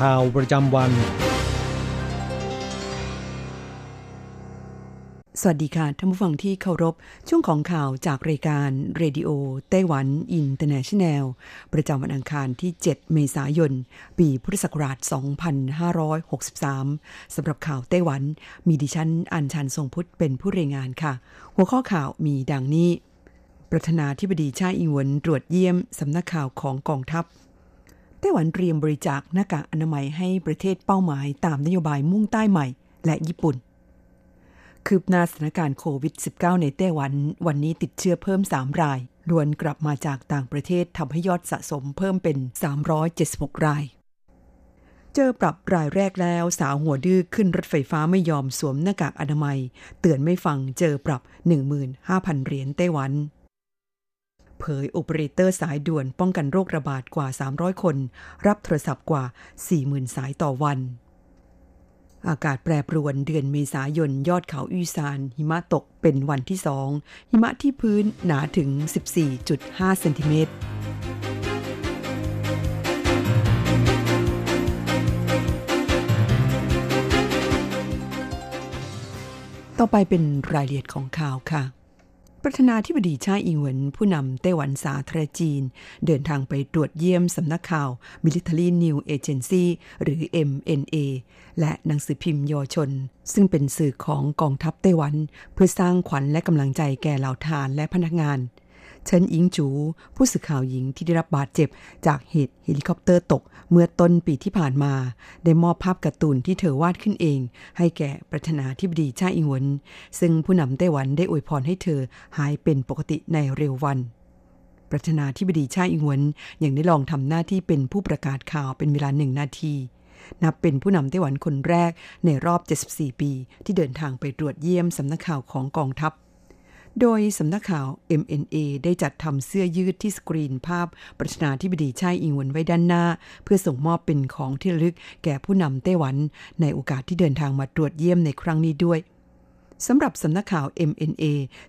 ข่าวประจำวัน สวัสดีค่ะท่านผู้ฟังที่เคารพ ช่วงของข่าวจากรายการ Radio Taiwan International ประจำวันอังคารที่ 7 เมษายน ปีพุทธศักราช 2563 สำหรับข่าวไต้หวัน มีดิฉันอัญชันทรงพุทธเป็นผู้รายงานค่ะ หัวข้อข่าวมีดังนี้ ประธานาธิบดีชาอิงหวนตรวจเยี่ยมสำนักข่าวของกองทัพ ต้หวันเตรียมบริจาคหน้ากากอนามัยให้ประเทศเป้าหมายตามนโยบายมุ่งใต้ใหม่ และญี่ปุ่น คืบหน้าสถานการณ์โควิด -19 ในไต้หวัน วันนี้ติดเชื้อเพิ่ม 3 รายล้วนกลับมาจากต่างประเทศทำให้ยอดสะสมเพิ่มเป็น 376 ราย เจอปรับรายแรกแล้วสาวหัวดื้อขึ้นรถไฟฟ้าไม่ยอมสวมหน้ากากอนามัย เตือนไม่ฟังเจอปรับ 15,000 เหรียญไต้หวัน เผยโอเปอเรเตอร์สายด่วนป้องกันโรคระบาดกว่า 300 คน รับโทรศัพท์กว่า 40,000 สายต่อวัน อากาศแปรปรวนเดือนเมษายนยอดเขาอุซาน หิมะตกเป็นวันที่สองหิมะที่พื้นหนาถึง 14.5 เซนติเมตรต่อไปเป็นรายละเอียดของข่าวค่ะ ประธานาธิบดีชาอิงเหวินผู้นำไต้หวันสาธารณจีน เดินทางไปตรวจเยี่ยมสำนักข่าว Military New Agency หรือ MNA และหนังสือพิมพ์ยอชน ซึ่งเป็นสื่อของกองทัพไต้หวัน เพื่อสร้างขวัญและกำลังใจแก่เหล่าทหารและพนักงาน เฉินอิงจู ผู้สื่อข่าวหญิงที่ได้รับบาดเจ็บ จากเหตุเฮลิคอปเตอร์ตก เมื่อต้นปีที่ผ่านมา ได้มอบภาพการ์ตูนที่เธอวาดขึ้นเอง ให้แก่ประธานาธิบดีชาอิงหวนซึ่งผู้นำไต้หวันได้อวยพรให้เธอหายเป็นปกติในเร็ววันประธานาธิบดีชาอิงหวนยังได้ลองทำหน้าที่เป็นผู้ประกาศข่าวเป็นเวลาหนึ่งนาทีนับเป็นผู้นำไต้หวันคนแรกในรอบ 74 ปี ที่เดินทางไปตรวจเยี่ยมสำนักข่าวของกองทัพ โดยสำนักข่าว MNA ได้จัดทำเสื้อยืดที่สกรีนภาพ ประธานาธิบดีชาอิงหวนไว้ด้านหน้า เพื่อส่งมอบเป็นของที่ระลึกแก่ผู้นำไต้หวัน ในโอกาสที่เดินทางมาตรวจเยี่ยมในครั้งนี้ด้วยสำหรับสำนักข่าว MNA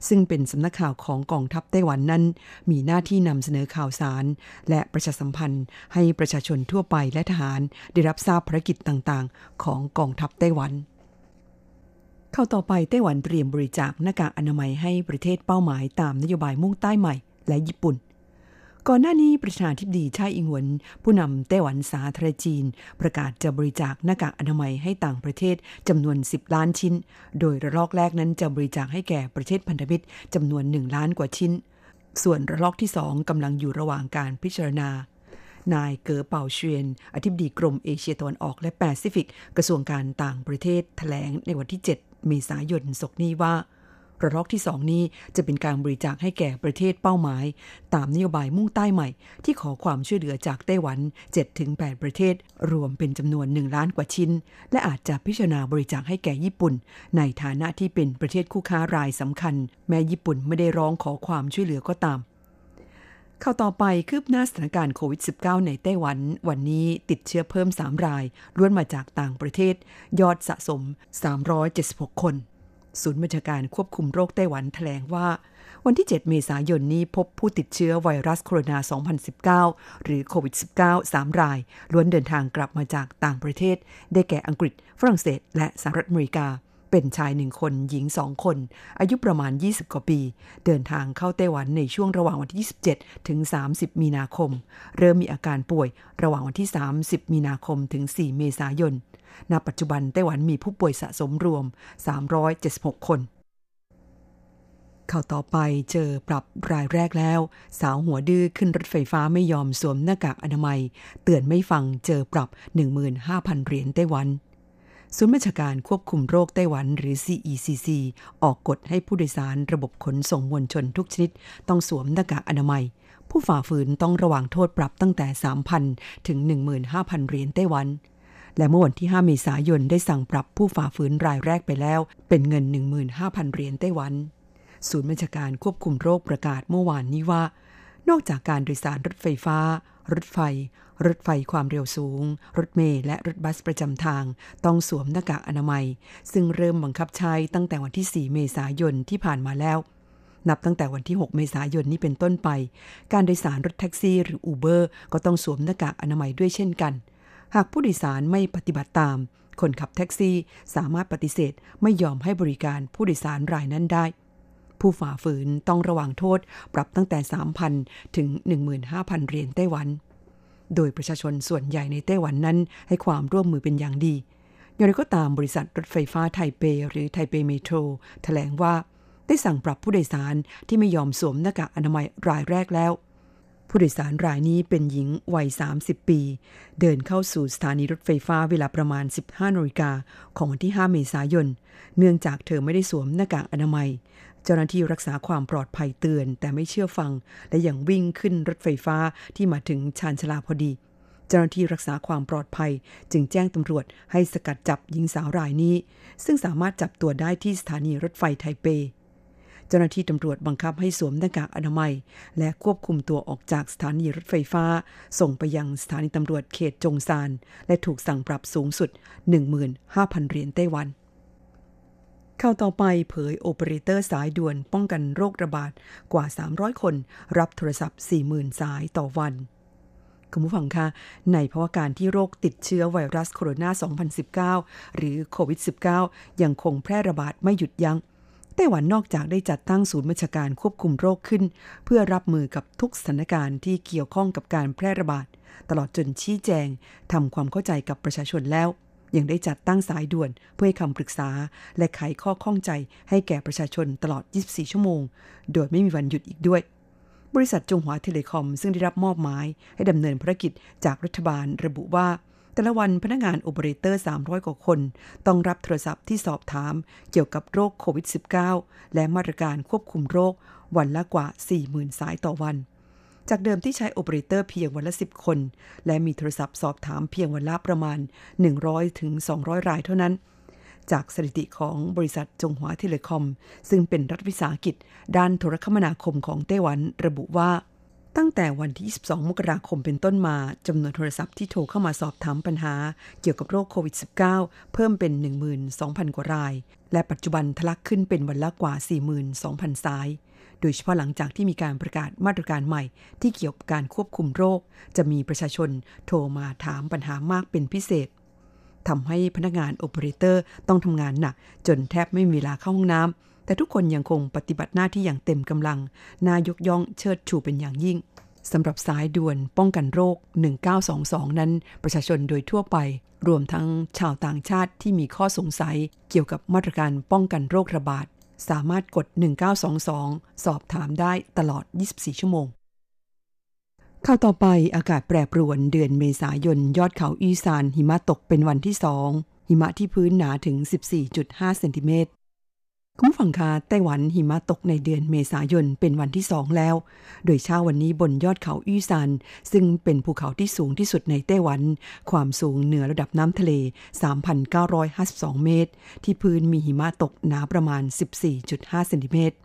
ซึ่งเป็นสำนักข่าวของกองทัพไต้หวันนั้น มีหน้าที่นำเสนอข่าวสาร และประชาสัมพันธ์ ให้ประชาชนทั่วไปและทหาร ได้รับทราบภารกิจต่างๆ ของกองทัพไต้หวัน เข้าต่อไปไต้หวันเตรียมบริจาคหน้ากากอนามัยให้ประเทศเป้าหมายตามนโยบายมุ่งใต้ใหม่ และญี่ปุ่น ก่อนหน้านี้ประธานาธิบดีชาอิงหวน ผู้นำไต้หวันสาธารณจีน ประกาศจะบริจาคหน้ากากอนามัยให้ต่างประเทศจำนวน 10 ล้านชิ้น โดยระลอกแรกนั้นจะบริจาคให้แก่ประเทศพันธมิตรจำนวน 1 ล้านกว่าชิ้น ส่วนระลอกที่2กำลังอยู่ระหว่างการพิจารณานายเก๋อเป่าเชียน อธิบดีกรมเอเชียตะวันออกและแปซิฟิก กระทรวงการต่างประเทศแถลงในวันที่ 7 เมษายนศกนี้ว่าระลอกที่สองนี้จะเป็นการบริจาคให้แก่ประเทศเป้าหมาย ตามนโยบายมุ่งใต้ใหม่ ที่ขอความช่วยเหลือจากไต้หวัน 7-8 ประเทศ รวมเป็นจำนวน 1 ล้านกว่าชิ้น และอาจจะพิจารณาบริจาคให้แก่ญี่ปุ่น ในฐานะที่เป็นประเทศคู่ค้ารายสำคัญ แม้ญี่ปุ่นไม่ได้ร้องขอความช่วยเหลือก็ตาม ข้าวต่อไปคืบหน้าสถานการณ์โควิด -19 ในไต้หวัน วันนี้ติดเชื้อเพิ่ม 3 รายล้วนมาจากต่างประเทศ ยอดสะสม 376 คน ศูนย์บัญชาการควบคุมโรคไต้หวันแถลงว่า วันที่ 7 เมษายนนี้พบผู้ติดเชื้อไวรัสโคโรนา 2019 หรือโควิด -19 3 ราย ล้วนเดินทางกลับมาจากต่างประเทศ ได้แก่อังกฤษ ฝรั่งเศส และสหรัฐอเมริกา เป็นชายหนึ่งคนหญิงสองคน อายุประมาณ 20 กว่าปี เดินทางเข้าไต้หวันในช่วงระหว่างวันที่ 27 ถึง 30 มีนาคม เริ่มมีอาการป่วยระหว่างวันที่ 30 มีนาคมถึง 4 เมษายน ณ ปัจจุบันไต้หวันมีผู้ป่วยสะสมรวม 376 คนข่าวต่อไปเจอปรับรายแรกแล้ว สาวหัวดื้อขึ้นรถไฟฟ้าไม่ยอมสวมหน้ากากอนามัย เตือนไม่ฟังเจอปรับ 15,000 เหรียญไต้หวัน ศูนย์บัญชาการควบคุมโรคไต้หวันหรือ CECC ออกกฎให้ผู้โดยสารระบบขนส่งมวลชนทุกชนิด ต้องสวมหน้ากากอนามัย ผู้ฝ่าฝืนต้องระวังโทษปรับตั้งแต่ 3,000 ถึง 15,000 เหรียญไต้หวัน และเมื่อวันที่ 5 เมษายนได้สั่งปรับผู้ฝ่าฝืนรายแรกไปแล้ว เป็นเงิน 15,000 เหรียญไต้หวัน ศูนย์บัญชาการควบคุมโรคประกาศเมื่อวานนี้ว่า นอกจากการโดยสารรถไฟฟ้า รถไฟ รถไฟความเร็วสูง รถเมล์และรถบัสประจำทาง ต้องสวมหน้ากากอนามัย ซึ่งเริ่มบังคับใช้ตั้งแต่วันที่ 4 เมษายนที่ผ่านมาแล้ว นับตั้งแต่วันที่ 6 เมษายนนี้เป็นต้นไป การโดยสารรถแท็กซี่หรืออูเบอร์ก็ต้องสวมหน้ากากอนามัยด้วยเช่นกัน หากผู้โดยสารไม่ปฏิบัติตาม คนขับแท็กซี่สามารถปฏิเสธไม่ยอมให้บริการผู้โดยสารรายนั้นได้ ผู้ฝ่าฝืนต้องระวังโทษปรับตั้งแต่ 3,000 ถึง 15,000 เหรียญไต้หวัน โดยประชาชนส่วนใหญ่ในไต้หวันนั้นให้ความร่วมมือเป็นอย่างดี อย่างไรก็ตามบริษัทรถไฟฟ้าไทเป หรือไทเปเมโทรแถลงว่าได้สั่งปรับผู้โดยสารที่ไม่ยอมสวมหน้ากากอนามัยรายแรกแล้ว ผู้โดยสารรายนี้เป็นหญิงวัย 30 ปี เดินเข้าสู่สถานีรถไฟฟ้าเวลาประมาณ 15นาฬิกาของวันที่ 5 เมษายน เนื่องจากเธอไม่ได้สวมหน้ากากอนามัย เจ้าหน้าที่รักษาความปลอดภัยเตือน แต่ไม่เชื่อฟัง และยังวิ่งขึ้นรถไฟฟ้าที่มาถึงชานชลาพอดี เจ้าหน้าที่รักษาความปลอดภัย จึงแจ้งตำรวจให้สกัดจับหญิงสาวรายนี้ ซึ่งสามารถจับตัวได้ที่สถานีรถไฟไทเปเจ้าหน้าที่ตำรวจบังคับให้สวมหน้ากากอนามัย และควบคุมตัวออกจากสถานีรถไฟฟ้า ส่งไปยังสถานีตำรวจเขตจงซาน และถูกสั่งปรับสูงสุด 15,000 เหรียญไต้หวัน ข่าวต่อไปเผยโอเปอเรเตอร์สายด่วนป้องกันโรคระบาดกว่า 300 คน รับโทรศัพท์ 40,000 สายต่อวันคุณผู้ฟังคะในภาวะการที่โรคติดเชื้อไวรัสโคโรนา 2019 หรือโควิด -19 ยังคงแพร่ระบาดไม่หยุดยัง้งไต้หวันนอกจากได้จัดตั้งศูนย์บัญชาการควบคุมโรคขึ้น เพื่อรับมือกับทุกสถานการณ์ที่เกี่ยวข้องกับการแพร่ระบาด ตลอดจนชี้แจงทำความเข้าใจกับประชาชนแล้ว ยังได้จัดตั้งสายด่วนเพื่อให้คำปรึกษา และไขข้อข้องใจให้แก่ประชาชนตลอด 24 ชั่วโมง โดยไม่มีวันหยุดอีกด้วย บริษัทจงหวา Telecom ซึ่งได้รับมอบหมายให้ดำเนินภารกิจจากรัฐบาลระบุว่าแต่ละวันพนักงานโอเปอเรเตอร์ 300 กว่าคน ต้องรับโทรศัพท์ที่สอบถามเกี่ยวกับโรคโควิด -19 และมาตรการควบคุมโรค วันละกว่า 40,000 สายต่อวัน จากเดิมที่ใช้โอเปอเรเตอร์เพียงวันละ 10 คน และมีโทรศัพท์สอบถามเพียงวันละประมาณ 100ถึง200รายเท่านั้น จากสถิติของบริษัทจงหวาเทเลคอม ซึ่งเป็นรัฐวิสาหกิจ ด้านโทรคมนาคมของไต้หวันระบุว่าตั้งแต่วันที่ 22 มกราคมเป็นต้นมา จำนวนโทรศัพท์ที่โทรเข้ามาสอบถามปัญหา เกี่ยวกับโรคโควิด -19 เพิ่มเป็น 12,000 กว่าราย และปัจจุบันทะลักขึ้นเป็นวันละกว่า 42,000 สาย โดยเฉพาะหลังจากที่มีการประกาศมาตรการใหม่ ที่เกี่ยวกับการควบคุมโรค จะมีประชาชนโทรมาถามปัญหามากเป็นพิเศษทำให้พนักงานโอเปอเรเตอร์ต้องทำงานหนัก จนแทบไม่มีเวลาเข้าห้องน้ำแต่ทุกคนยังคงปฏิบัติหน้าที่อย่างเต็มกำลังนายกย่องเชิดชูเป็นอย่างยิ่งสำหรับสายด่วนป้องกันโรค 1922 นั้น ประชาชนโดยทั่วไป รวมทั้งชาวต่างชาติที่มีข้อสงสัย เกี่ยวกับมาตรการป้องกันโรคระบาด สามารถกด 1922 สอบถามได้ตลอด 24 ชั่วโมง ข่าวต่อไปอากาศแปรปรวนเดือนเมษายน ยอดเขาอีสานหิมะตกเป็นวันที่สองหิมะที่พื้นหนาถึง 14.5 เซนติเมตร คุณผู้ฟังคะไต้หวันหิมะตกในเดือนเมษายนเป็นวันที่สองแล้ว โดยเช้าวันนี้บนยอดเขาอี้ซานซึ่งเป็นภูเขาที่สูงที่สุดในไต้หวัน ความสูงเหนือระดับน้ำทะเล 3,952 เมตร ที่พื้นมีหิมะตกหนาประมาณ 14.5 เซนติเมตร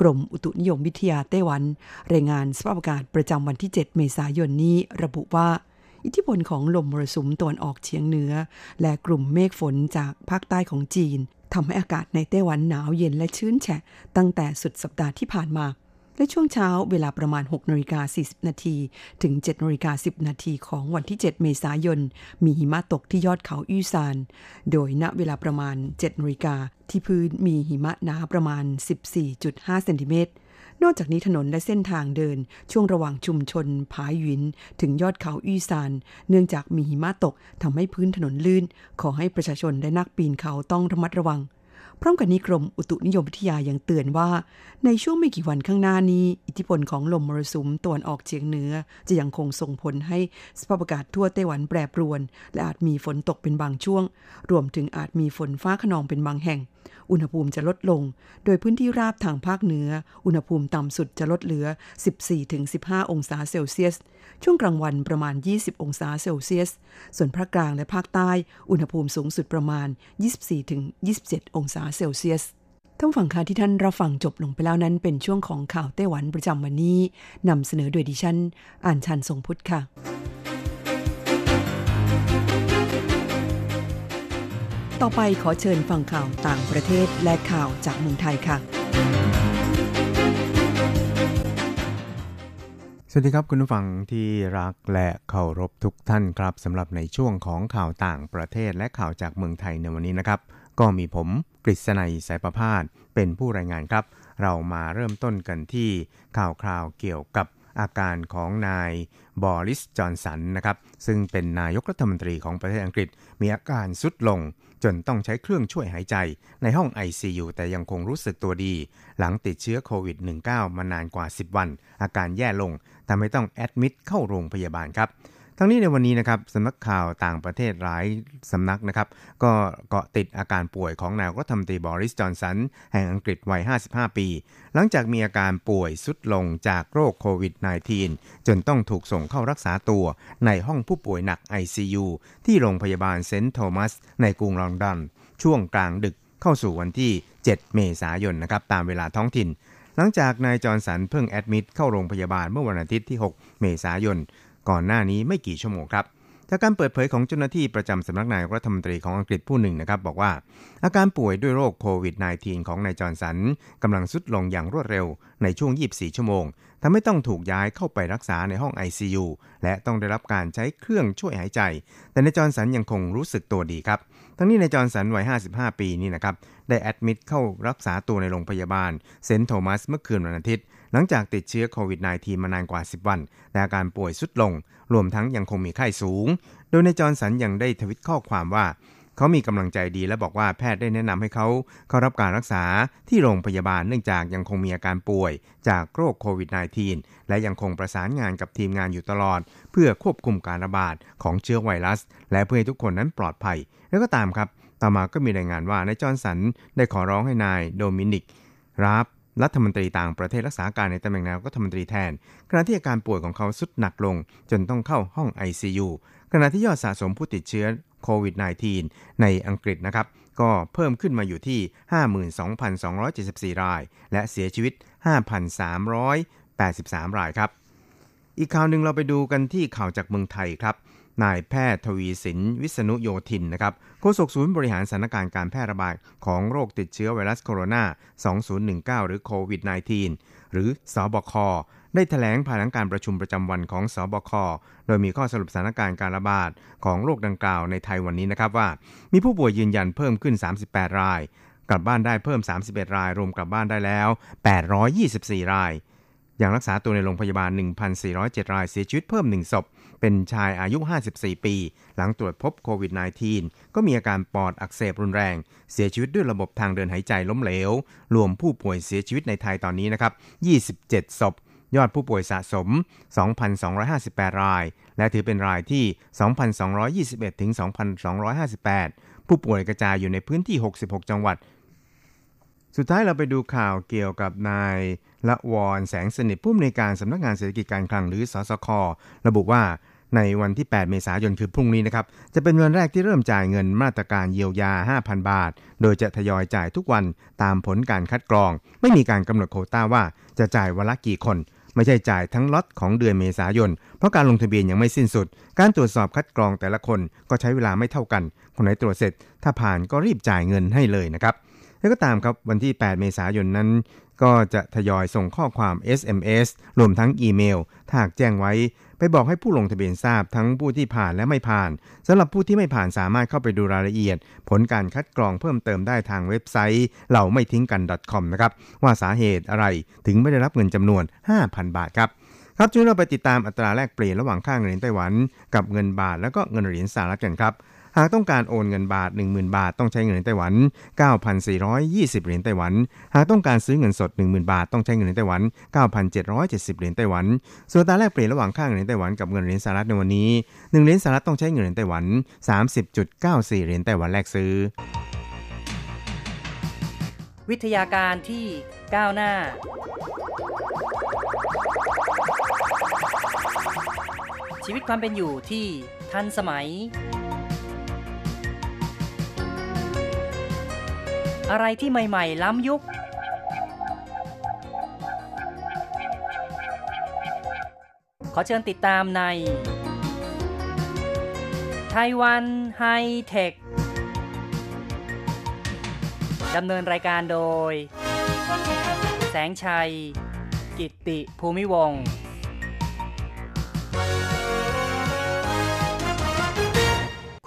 กรมอุตุนิยมวิทยาไต้หวัน รายงานสภาพอากาศประจำวันที่ 7 เมษายนนี้ระบุว่า อิทธิพลของลมมรสุมตะวันออกเฉียงเหนือ และกลุ่มเมฆฝนจากภาคใต้ของจีนทำให้อากาศในไต้หวันหนาวเย็นและชื้นแฉะ ตั้งแต่สุดสัปดาห์ที่ผ่านมา และช่วงเช้าเวลาประมาณ6นาฬิกา40 นาทีถึง7นาฬิกา10 นาทีของวันที่ 7 เมษายน มีหิมะตกที่ยอดเขาอูซาน โดยณเวลาประมาณ7นาฬิกาที่พื้นมีหิมะหนาประมาณ 14.5 เซนติเมตร นอกจากนี้ถนนและเส้นทางเดิน ช่วงระหว่างชุมชนผาหยิน ถึงยอดเขาอูซาน เนื่องจากมีหิมะตกทำให้พื้นถนนลื่น ขอให้ประชาชนและนักปีนเขาต้องระมัดระวัง พร้อมกันนี้กรมอุตุนิยมวิทยายังเตือนว่า ในช่วงไม่กี่วันข้างหน้านี้ อิทธิพลของลมมรสุมตะวันออกเฉียงเหนือ จะยังคงส่งผลให้สภาพอากาศทั่วไต้หวันแปรปรวน และอาจมีฝนตกเป็นบางช่วง รวมถึงอาจมีฝนฟ้าขนองเป็นบางแห่ง อุณหภูมิจะลดลง โดยพื้นที่ราบทางภาคเหนือ อุณหภูมิต่ำสุดจะลดเหลือ 14-15 องศาเซลเซียส ช่วงกลางวันประมาณ 20 องศาเซลเซียส ส่วนภาคกลางและภาคใต้ อุณหภูมิสูงสุดประมาณ 24-27 องศาเซลเซียสท่านฟังค่ะที่ท่านรับฟังจบลงไปแล้วนั้น เป็นช่วงของข่าวไต้หวันประจำวันนี้นำเสนอโดยดิฉันอ่านชันทรงพุทธค่ะ ต่อไปขอเชิญฟังข่าวต่างประเทศและข่าวจากเมืองไทยค่ะ สวัสดีครับคุณผู้ฟังที่รักและเคารพทุกท่านครับสำหรับในช่วงของข่าวต่างประเทศและข่าวจากเมืองไทยในวันนี้นะครับ ก็มีผมกฤษณัยสายประพาสเป็นผู้รายงานครับ เรามาเริ่มต้นกันที่ข่าวคราวเกี่ยวกับ อาการของนายบอริสจอนสันนะครับซึ่งเป็นนายกรัฐมนตรีของประเทศอังกฤษ มีอาการสุดลง จนต้องใช้เครื่องช่วยหายใจในห้อง ICU แต่ยังคงรู้สึกตัวดี หลังติดเชื้อโควิด -19 มานานกว่า 10 วัน อาการแย่ลงทำให้ต้องแอดมิดเข้าโรงพยาบาลครับ ทั้งนี้ในวันนี้นะครับสำนักข่าวต่างประเทศหลายสำนักนะครับ ก็เกาะติดอาการป่วยของนายรัฐมนตรีบริสจอนสัน แห่งอังกฤษวัย 55 ปี หลังจากมีอาการป่วยสุดลงจากโรคโควิด -19 จนต้องถูกส่งเข้ารักษาตัวในห้องผู้ป่วยหนัก ICU ที่โรงพยาบาลเซนต์โทมัส ในกรุงลอนดอนช่วงกลางดึกเข้าสู่วันที่ 7 เมษายนนะครับตามเวลาท้องถิ่นหลังจากนายจอร์นสันเพิ่งแอดมิดเข้าโรงพยาบาลเมื่อวันอาทิตย์ที่ 6 เมษายน ก่อนหน้านี้ไม่กี่ชั่วโมงครับจากการเปิดเผยของเจ้าหน้าที่ประจำสำนักนายกรัฐมนตรีของอังกฤษผู้หนึ่งนะครับ บอกว่าอาการป่วยด้วยโรคโควิด -19 ของนายจอห์นสันกำลังทรุดลงอย่างรวดเร็วในช่วง 24 ชั่วโมงทำให้ต้องถูกย้ายเข้าไปรักษาในห้อง ICU และต้องได้รับการใช้เครื่องช่วยหายใจ แต่นายจอห์นสันยังคงรู้สึกตัวดีครับ ทั้งนี้นายจอห์นสันวัย 55 ปีนี่นะครับได้ admit เข้ารักษาตัวในโรงพยาบาลเซนต์โทมัสเมื่อคืนวันอาทิตย์ หลังจากติดเชื้อโควิด -19 มานานกว่า 10 วันแต่อาการป่วยทรุดลง รวมทั้งยังคงมีไข้สูง โดยนายจอห์นสันยังได้ทวีตข้อความว่า เขามีกำลังใจดีและบอกว่าแพทย์ได้แนะนำให้เขาเข้ารับการรักษาที่โรงพยาบาลเนื่องจากยังคงมีอาการป่วยจากโรคโควิด -19 และยังคงประสานงานกับทีมงานอยู่ตลอด เพื่อควบคุมการระบาดของเชื้อไวรัส และเพื่อให้ทุกคนนั้นปลอดภัย แล้วก็ตามครับ ต่อมาก็มีรายงานว่านายจอห์นสันได้ขอร้องให้นายโดมินิกรับ รัฐมนตรีต่างประเทศรักษาการในตำแหน่งนายกรัฐมนตรีแทน ขณะที่อาการป่วยของเขาสุดหนักลง จนต้องเข้าห้อง ICU ขณะที่ยอดสะสมผู้ติดเชื้อโควิด -19 ในอังกฤษนะครับ ก็เพิ่มขึ้นมาอยู่ที่ 52,274 ราย และเสียชีวิต 5,383 รายครับ อีกข่าวหนึ่งเราไปดูกันที่ข่าวจากเมืองไทยครับ นายแพทย์ทวีสินวิษณุโยธินนะครับโฆษกศูนย์บริหารสถานการณ์การแพร่ระบาดของโรคติดเชื้อไวรัสโคโรนา 2019 หรือโควิด -19 หรือสอบค ได้ถแถลงภายหลังการประชุมประจำวันของสอบค โดยมีข้อสรุปสถานการณ์การระบาดของโรคดังกล่าวในไทยวันนี้นะครับว่า มีผู้ป่วยยืนยันเพิ่มขึ้น 38 ราย กลับบ้านได้เพิ่ม 31 ราย รวมกลับบ้านได้แล้ว 824 ราย อยังรักษาตัวในโรงพยาบาล 1,407 ราย เสียชีวิตเพิ่ม 1 ศพ เป็นชายอายุ 54 ปี หลังตรวจพบโควิด -19 ก็มีอาการปอดอักเสบรุนแรง เสียชีวิตด้วยระบบทางเดินหายใจล้มเหลว รวมผู้ป่วยเสียชีวิตในไทยตอนนี้นะครับ 27 ศพ ยอดผู้ป่วยสะสม 2,258 ราย และถือเป็นรายที่ 2,221 ถึง 2,258 ผู้ป่วยกระจายอยู่ในพื้นที่ 66 จังหวัดสุดท้ายเราไปดูข่าวเกี่ยวกับนายละวรแสงสนิทผู้อำนวยการสำนักงานเศรษฐกิจการคลังหรือสสคระบุว่า ในวันที่ 8 เมษายนคือพรุ่งนี้นะครับ จะเป็นวันแรกที่เริ่มจ่ายเงินมาตรการเยียวยา 5,000 บาท โดยจะทยอยจ่ายทุกวันตามผลการคัดกรอง ไม่มีการกำหนดโควต้าว่าจะจ่ายวันละกี่คน ไม่ใช่จ่ายทั้งล็อตของเดือนเมษายน เพราะการลงทะเบียนยังไม่สิ้นสุด การตรวจสอบคัดกรองแต่ละคนก็ใช้เวลาไม่เท่ากัน คนไหนตรวจเสร็จ ถ้าผ่านก็รีบจ่ายเงินให้เลยนะครับแล้วก็ตามครับวันที่ 8 เมษายนนั้น ก็จะทยอยส่งข้อความ SMS รวมทั้งอีเมล ถ้าหากแจ้งไว้ ไปบอกให้ผู้ลงทะเบียนทราบทั้งผู้ที่ผ่านและไม่ผ่านสำหรับผู้ที่ไม่ผ่านสามารถเข้าไปดูรายละเอียด ผลการคัดกรองเพิ่มเติมได้ทางเว็บไซต์เหล่าไม่ทิ้งกัน .com นะครับว่าสาเหตุอะไรถึงไม่ได้รับเงินจำนวน 5,000 บาทครับ ครับช่วยเราไปติดตามอัตราแลกเปลี่ยนระหว่างค่าเงินเหรียญไต้หวัน กับเงินบาทแล้วก็เงินเหรียญสหรัฐกันครับหากต้องการโอนเงินบาท 10,000 บาทต้องใช้เงินไต้หวัน 9,420 เหรียญไต้หวัน หากต้องการซื้อเงินสด 10,000 บาทต้องใช้เงินไต้หวัน 9,770 เหรียญไต้หวัน ส่วนตาแลกเปลี่ยนระหว่างค่าเงินไต้หวันกับเงินเหรียญสหรัฐในวันนี้ 1 เหรียญสหรัฐต้องใช้เงินไต้หวัน 30.94 เหรียญไต้หวันแลกซื้อ วิทยาการที่ก้าวหน้า ชีวิตความเป็นอยู่ที่ทันสมัย อะไรที่ใหม่ ๆ ล้ำยุค ขอเชิญติดตามในไต้หวันไฮเทค ดำเนินรายการโดย แสงชัย กิตติภูมิวงศ์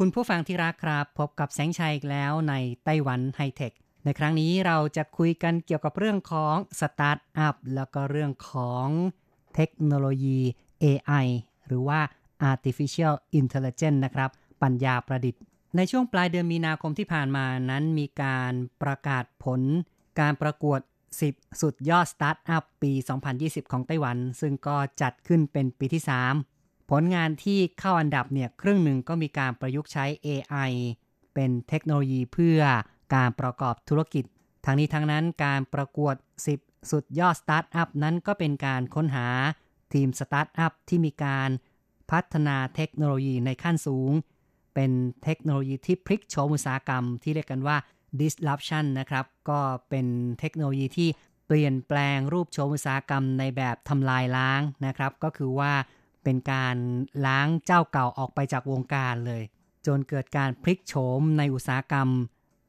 คุณผู้ฟังที่รักครับ พบกับแสงชัยอีกแล้วในไต้หวันไฮเทค ในครั้งนี้เราจะคุยกันเกี่ยวกับเรื่องของสตาร์ทอัพแล้วก็เรื่องของเทคโนโลยี AI หรือว่า Artificial Intelligence นะครับ ปัญญาประดิษฐ์ ในช่วงปลายเดือนมีนาคมที่ผ่านมานั้นมีการประกาศผล การประกวด 10 สุดยอดสตาร์ทอัพปี 2020 ของไต้หวัน ซึ่งก็จัดขึ้นเป็นปีที่ 3 ผลงานที่เข้าอันดับเนี่ยครึ่งหนึ่งก็มีการประยุกต์ใช้ AI เป็นเทคโนโลยีเพื่อการประกอบธุรกิจ ทั้งนี้ทั้งนั้นการประกวด 10 สุดยอดสตาร์ทอัพนั้นก็เป็นการค้นหาทีมสตาร์ทอัพที่มีการพัฒนาเทคโนโลยีในขั้นสูง เป็นเทคโนโลยีที่พลิกโฉมอุตสาหกรรมที่เรียกกันว่า disruption นะครับ ก็เป็นเทคโนโลยีที่เปลี่ยนแปลงรูปโฉมอุตสาหกรรมในแบบทำลายล้างนะครับ ก็คือว่า เป็นการล้างเจ้าเก่าออกไปจากวงการเลย จนเกิดการพลิกโฉมในอุตสาหกรรม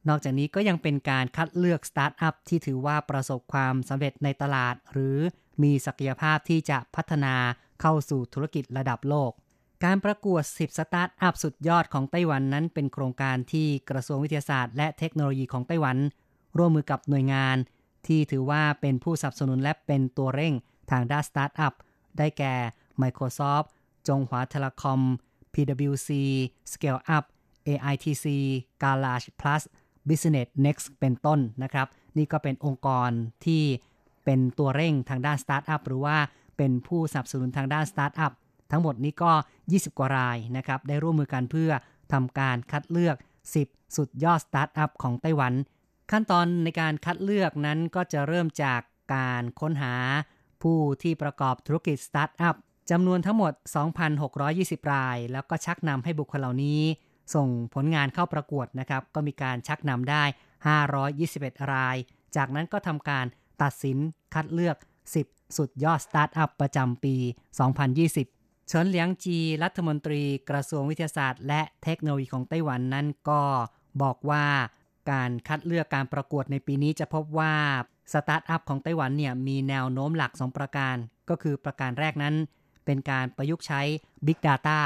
นอกจากนี้ก็ยังเป็นการคัดเลือกสตาร์ทอัพที่ถือว่าประสบความสำเร็จในตลาด หรือมีศักยภาพที่จะพัฒนาเข้าสู่ธุรกิจระดับโลก การประกวด 10 สตาร์ทอัพสุดยอดของไต้หวันนั้น เป็นโครงการที่กระทรวงวิทยาศาสตร์และเทคโนโลยีของไต้หวัน ร่วมมือกับหน่วยงาน ที่ถือว่าเป็นผู้สนับสนุนและเป็นตัวเร่งทางด้านสตาร์ทอัพได้แก่ Microsoft จงหวา Telecom PwC Scale Up AITC Garage Plus Business Next เป็นต้นนะครับ นี่ก็เป็นองค์กรที่เป็นตัวเร่งทางด้านสตาร์ทอัพหรือว่าเป็นผู้สนับสนุนทางด้านสตาร์ทอัพทั้งหมดนี้ก็ 20 กว่ารายนะครับ ได้ร่วมมือกันเพื่อทำการคัดเลือก 10 สุดยอดสตาร์ทอัพของไต้หวัน ขั้นตอนในการคัดเลือกนั้นก็จะเริ่มจากการค้นหาผู้ที่ประกอบธุรกิจสตาร์ทอัพ จำนวนทั้งหมด 2,620 ราย แล้วก็ชักนำให้บุคคลเหล่านี้ ส่งผลงานเข้าประกวดนะครับ ก็มีการชักนำได้ 521 ราย จากนั้นก็ทำการตัดสินคัดเลือก 10 สุดยอดสตาร์ทอัพประจำปี 2020 เฉินเหลียงจี รัฐมนตรีกระทรวงวิทยาศาสตร์ และเทคโนโลยีของไต้หวันนั้นก็บอกว่าการคัดเลือกการประกวดในปีนี้จะพบว่าสตาร์ทอัพของไต้หวันเนี่ยมีแนวโน้มหลัก 2 ประการ ก็คือประการแรกนั้น เป็นการประยุกต์ใช้ Big Data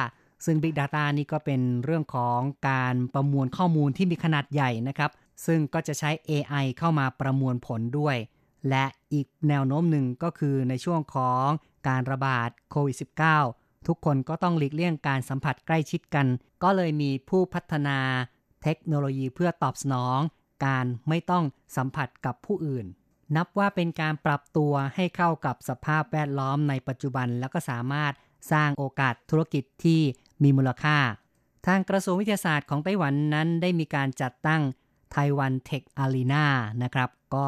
ซึ่ง Big Data นี่ก็เป็นเรื่องของการประมวลข้อมูลที่มีขนาดใหญ่นะครับ ซึ่งก็จะใช้ AI เข้ามาประมวลผลด้วย และอีกแนวโน้มหนึ่งก็คือในช่วงของการระบาดโควิด -19 ทุกคนก็ต้องหลีกเลี่ยงการสัมผัสใกล้ชิดกัน ก็เลยมีผู้พัฒนาเทคโนโลยีเพื่อตอบสนอง การไม่ต้องสัมผัสกับผู้อื่น นับว่าเป็นการปรับตัวให้เข้ากับสภาพแวดล้อมในปัจจุบัน แล้วก็สามารถสร้างโอกาสธุรกิจที่มีมูลค่า ทางกระทรวงวิทยาศาสตร์ของไต้หวันนั้นได้มีการจัดตั้ง Taiwan Tech Arena นะครับ ก็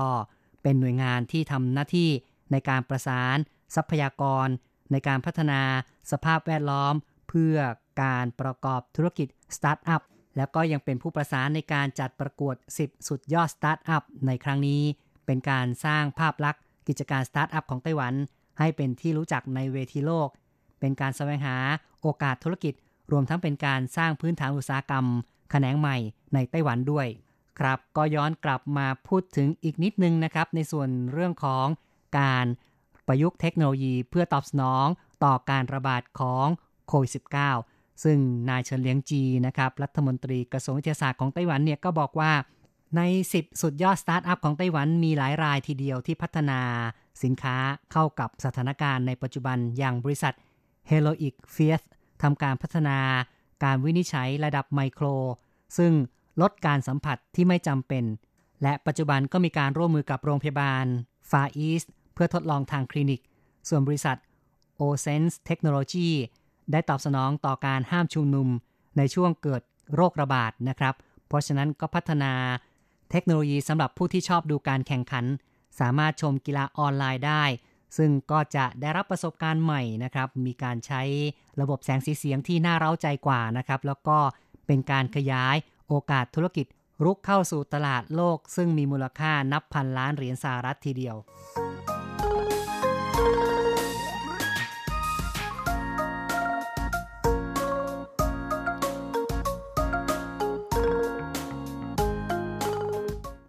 เป็นหน่วยงานที่ทำหน้าที่ในการประสานทรัพยากร ในการพัฒนาสภาพแวดล้อม เพื่อการประกอบธุรกิจสตาร์ทอัพแล้วก็ยังเป็นผู้ประสานในการจัดประกวด 10 สุดยอดสตาร์ทอัพในครั้งนี้ เป็นการสร้างภาพลักษณ์ กิจการสตาร์ทอัพของไต้หวัน ให้เป็นที่รู้จักในเวทีโลก เป็นการแสวงหาโอกาสธุรกิจ รวมทั้งเป็นการสร้างพื้นฐานอุตสาหกรรม แขนงใหม่ในไต้หวันด้วย ครับก็ย้อนกลับมาพูดถึงอีกนิดนึงนะครับ ในส่วนเรื่องของการประยุกต์เทคโนโลยีเพื่อตอบสนองต่อการระบาดของโควิด -19 ซึ่งนายเฉินเลียงจีนะครับรัฐมนตรีกระทรวงวิทยาศาสตร์ของไต้หวันเนี่ยก็บอกว่า ใน 10 สุดยอดสตาร์ทอัพของไต้หวันมีหลายรายทีเดียวที่พัฒนาสินค้าเข้ากับสถานการณ์ในปัจจุบันอย่างบริษัท h e l o i c f i e s ทำการพัฒนาการวินิจฉัยระดับไมโคร ซึ่งลดการสัมผัสที่ไม่จำเป็น และปัจจุบันก็มีการร่วมมือกับโรงพยาบาล Far East เพื่อทดลองทางคลินิก ส่วนบริษัท o s e n s e Technology ได้ตอบสนองต่อการห้ามชุมนุมในช่วงเกิดโรคระบาดนะครับ เพราะฉะนั้นก็พัฒนา เทคโนโลยีสำหรับผู้ที่ชอบดูการแข่งขัน สามารถชมกีฬาออนไลน์ได้ ซึ่งก็จะได้รับประสบการณ์ใหม่นะครับ มีการใช้ระบบแสงสีเสียงที่น่าเร้าใจกว่านะครับ แล้วก็เป็นการขยายโอกาสธุรกิจรุกเข้าสู่ตลาดโลก ซึ่งมีมูลค่านับพันล้านเหรียญสหรัฐทีเดียว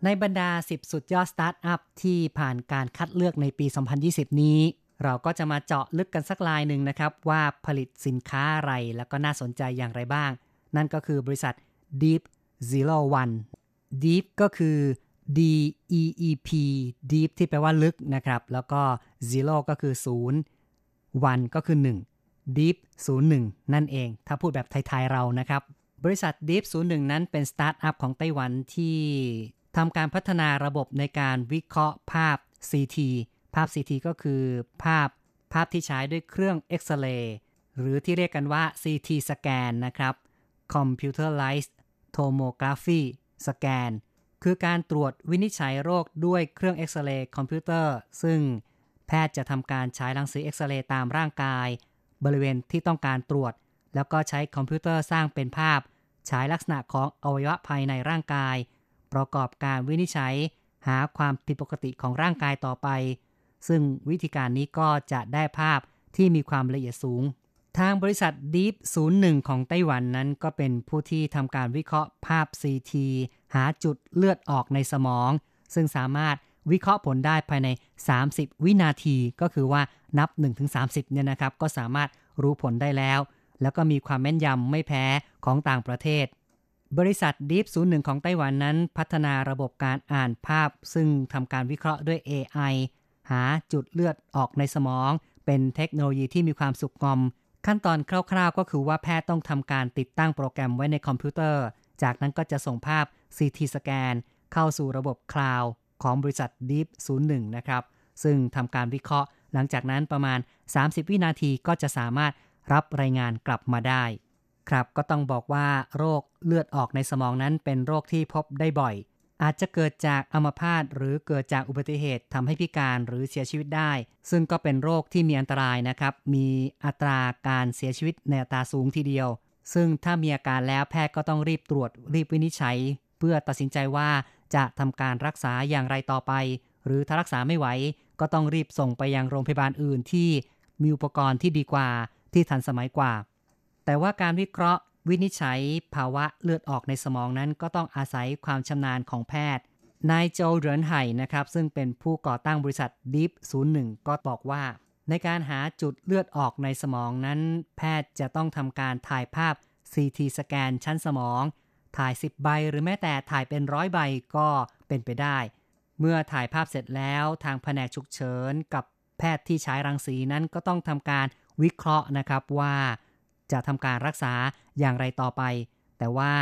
ในบรรดา 10 สุดยอดสตาร์ทอัพที่ผ่านการคัดเลือกในปี 2020 นี้ เราก็จะมาเจาะลึกกันสักลายหนึ่งนะครับ ว่าผลิตสินค้าอะไรแล้วก็น่าสนใจอย่างไรบ้าง นั่นก็คือบริษัท Deep Zero One Deep ก็คือ D E E P Deep ที่แปลว่าลึกนะครับ แล้วก็ Zero ก็คือ0 One ก็คือ 1 Deep 01 นั่นเอง ถ้าพูดแบบไทย ๆ เรานะครับ บริษัท Deep 01 นั้นเป็นสตาร์ทอัพของไต้หวันที่ ทำการพัฒนาระบบในการวิเคราะห์ภาพ CT ภาพ CT ก็คือภาพภาพที่ใช้ด้วยเครื่องเอ็กซเรย์หรือที่เรียกกันว่า CT สแกนนะครับ Computerized Tomography สแกนคือการตรวจวินิจฉัยโรคด้วยเครื่องเอ็กซเรย์คอมพิวเตอร์ ซึ่งแพทย์จะทำการใช้รังสีเอ็กซเรย์ตามร่างกาย บริเวณที่ต้องการตรวจ แล้วก็ใช้คอมพิวเตอร์สร้างเป็นภาพ ฉายลักษณะของอวัยวะภายในร่างกาย ประกอบการวินิจฉัย หาความผิดปกติของร่างกายต่อไป ซึ่งวิธีการนี้ก็จะได้ภาพที่มีความละเอียดสูง ทางบริษัท Deep 01 ของไต้หวันนั้นก็เป็นผู้ที่ทำการวิเคราะห์ภาพ CT หาจุดเลือดออกในสมอง ซึ่งสามารถวิเคราะห์ผลได้ภายใน 30 วินาที ก็คือว่านับ 1-30 เนี่ยนะครับ ก็สามารถรู้ผลได้แล้ว แล้วก็มีความแม่นยำไม่แพ้ของต่างประเทศ บริษัท Deep 01 ของไต้หวันนั้นพัฒนาระบบการอ่านภาพ ซึ่งทำการวิเคราะห์ด้วย AI หาจุดเลือดออกในสมอง เป็นเทคโนโลยีที่มีความสุกงอม ขั้นตอนคร่าวๆ ก็คือว่าแพทย์ต้องทำการติดตั้งโปรแกรมไว้ในคอมพิวเตอร์ จากนั้นก็จะส่งภาพ CT สแกนเข้าสู่ระบบคลาวด์ของบริษัท Deep 01 นะครับ ซึ่งทำการวิเคราะห์ หลังจากนั้นประมาณ 30 วินาทีก็จะสามารถรับรายงานกลับมาได้ ครับก็ต้องบอกว่าโรคเลือดออกในสมองนั้นเป็นโรคที่พบได้บ่อย อาจจะเกิดจากอัมพาตหรือเกิดจากอุบัติเหตุทำให้พิการหรือเสียชีวิตได้ ซึ่งก็เป็นโรคที่มีอันตรายนะครับ มีอัตราการเสียชีวิตในอัตราสูงทีเดียว ซึ่งถ้ามีอาการแล้วแพทย์ก็ต้องรีบตรวจรีบวินิจฉัย เพื่อตัดสินใจว่าจะทำการรักษาอย่างไรต่อไป หรือถ้ารักษาไม่ไหวก็ต้องรีบส่งไปยังโรงพยาบาลอื่นที่มีอุปกรณ์ที่ดีกว่าที่ทันสมัยกว่า แต่ว่าการวิเคราะห์ วินิจฉัย ภาวะเลือดออกในสมองนั้นก็ต้องอาศัยความชำนาญของแพทย์ นายโจเหรินไห่นะครับ ซึ่งเป็นผู้ก่อตั้งบริษัท Deep 01 ก็บอกว่า ในการหาจุดเลือดออกในสมองนั้น แพทย์จะต้องทำการถ่ายภาพ CT สแกนชั้นสมอง ถ่าย 10 ใบหรือแม้แต่ถ่ายเป็นร้อยใบก็เป็นไปได้ เมื่อถ่ายภาพเสร็จแล้วทางแผนกฉุกเฉินกับแพทย์ที่ใช้รังสีนั้นก็ต้องทำการวิเคราะห์นะครับว่า จะทำการรักษาอย่างไรต่อไป แต่ว่า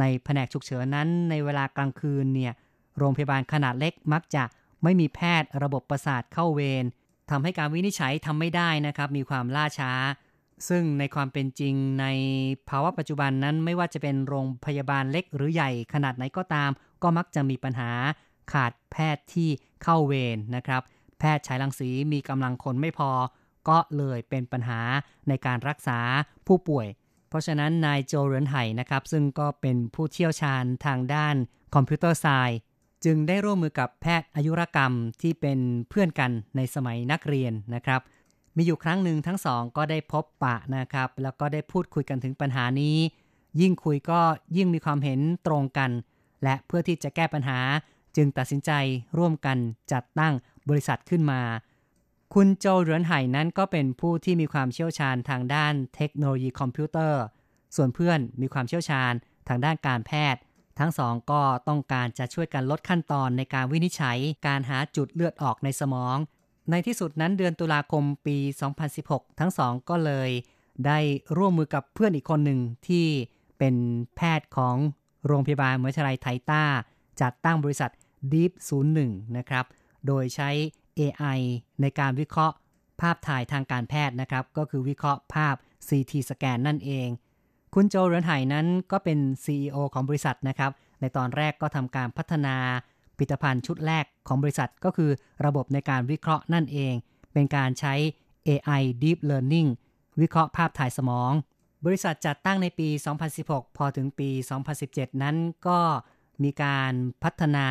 ในแผนกฉุกเฉินนั้นในเวลากลางคืนเนี่ยโรงพยาบาลขนาดเล็กมักจะไม่มีแพทย์ระบบประสาทเข้าเวรทำให้การวินิจฉัยทำไม่ได้นะครับ มีความล่าช้า ซึ่งในความเป็นจริงในภาวะปัจจุบันนั้นไม่ว่าจะเป็นโรงพยาบาลเล็กหรือใหญ่ขนาดไหนก็ตาม ก็มักจะมีปัญหาขาดแพทย์ที่เข้าเวรนะครับ แพทย์ฉายรังสีมีกำลังคนไม่พอ ก็เลยเป็นปัญหาในการรักษาผู้ป่วย เพราะฉะนั้นนายโจเรินไห่นะครับ ซึ่งก็เป็นผู้เชี่ยวชาญทางด้านคอมพิวเตอร์ไซน์จึงได้ร่วมมือกับแพทย์อายุรกรรมที่เป็นเพื่อนกันในสมัยนักเรียนนะครับ มีอยู่ครั้งหนึ่งทั้งสองก็ได้พบปะนะครับ แล้วก็ได้พูดคุยกันถึงปัญหานี้ ยิ่งคุยก็ยิ่งมีความเห็นตรงกัน และเพื่อที่จะแก้ปัญหาจึงตัดสินใจร่วมกันจัดตั้งบริษัทขึ้นมา คุณโจเหรือนไห่นั้นก็เป็นผู้ที่มีความเชี่ยวชาญทางด้านเทคโนโลยีคอมพิวเตอร์ ส่วนเพื่อนมีความเชี่ยวชาญทางด้านการแพทย์ ทั้งสองก็ต้องการจะช่วยกันลดขั้นตอนในการวินิจฉัยการหาจุดเลือดออกในสมอง ในที่สุดนั้นเดือนตุลาคมปี 2016 ทั้งสองก็เลย ได้ร่วมมือกับเพื่อนอีกคนหนึ่งที่เป็นแพทย์ของโรงพยาบาลมหาวิทยาลัยไทต้า จัดตั้งบริษัท Deep 01 นะครับ โดยใช้ AI ในการวิเคราะห์ ภาพถ่ายทางการแพทย์นะครับ ก็คือวิเคราะห์ภาพ CT สแกนนั่นเอง คุณโจเรนไห่นั้นก็เป็น CEO ของบริษัทนะครับ ในตอนแรกก็ทำการพัฒนาผลิตภัณฑ์ชุดแรกของบริษัทก็คือระบบในการวิเคราะห์นั่นเอง เป็นการใช้ AI Deep Learning วิเคราะห์ภาพถ่ายสมอง บริษัทจัดตั้งในปี 2016 พอถึงปี 2017 นั้นก็มีการพัฒนา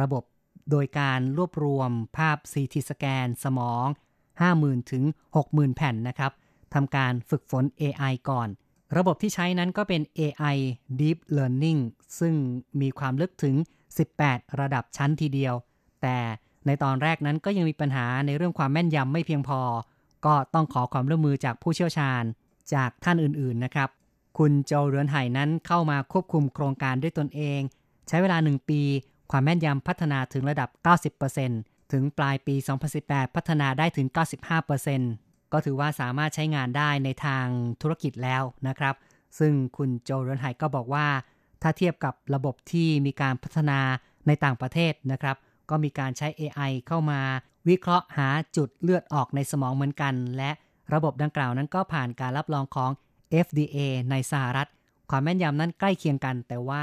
ระบบ โดยการรวบรวมภาพ CT สแกนสมอง 50,000 ถึง 60,000 แผ่นนะครับทำการฝึกฝน AI ก่อน ระบบที่ใช้นั้นก็เป็น AI Deep Learning ซึ่งมีความลึกถึง 18 ระดับชั้นทีเดียว แต่ในตอนแรกนั้นก็ยังมีปัญหาในเรื่องความแม่นยำไม่เพียงพอ ก็ต้องขอความร่วมมือจากผู้เชี่ยวชาญจากท่านอื่นๆนะครับ คุณโจเรือนไห่นั้นเข้ามาควบคุมโครงการด้วยตนเอง ใช้เวลา 1 ปี ความแม่นยำพัฒนาถึงระดับ 90%ถึงปลายปี 2018 พัฒนาได้ถึง 95%ก็ถือว่าสามารถใช้งานได้ในทางธุรกิจแล้วนะครับ ซึ่งคุณโจเรนไห่ก็บอกว่า ถ้าเทียบกับระบบที่มีการพัฒนาในต่างประเทศนะครับ ก็มีการใช้ AI เข้ามาวิเคราะห์หาจุดเลือดออกในสมองเหมือนกัน และระบบดังกล่าวนั้นก็ผ่านการรับรองของ FDA ในสหรัฐ ความแม่นยำนั้นใกล้เคียงกัน แต่ว่า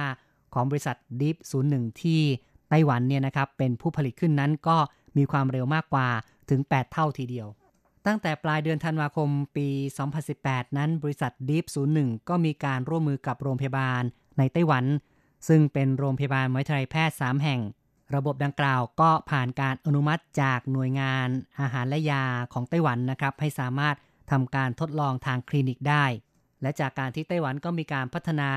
ของบริษัท Deep 01 ที่ไต้หวันเนี่ยนะครับเป็นผู้ผลิตขึ้นนั้นก็มีความเร็วมากกว่าถึง 8 เท่าทีเดียว ตั้งแต่ปลายเดือนธันวาคมปี 2018 นั้น บริษัท Deep 01 ก็มีการร่วมมือกับโรงพยาบาลในไต้หวัน ซึ่งเป็นโรงพยาบาลมหาวิทยาลัยแพทย์ 3 แห่ง ระบบดังกล่าวก็ผ่านการอนุมัติจากหน่วยงานอาหารและยาของไต้หวันนะครับให้สามารถทำการทดลองทางคลินิกได้ และจากการที่ไต้หวันก็มีการพัฒนา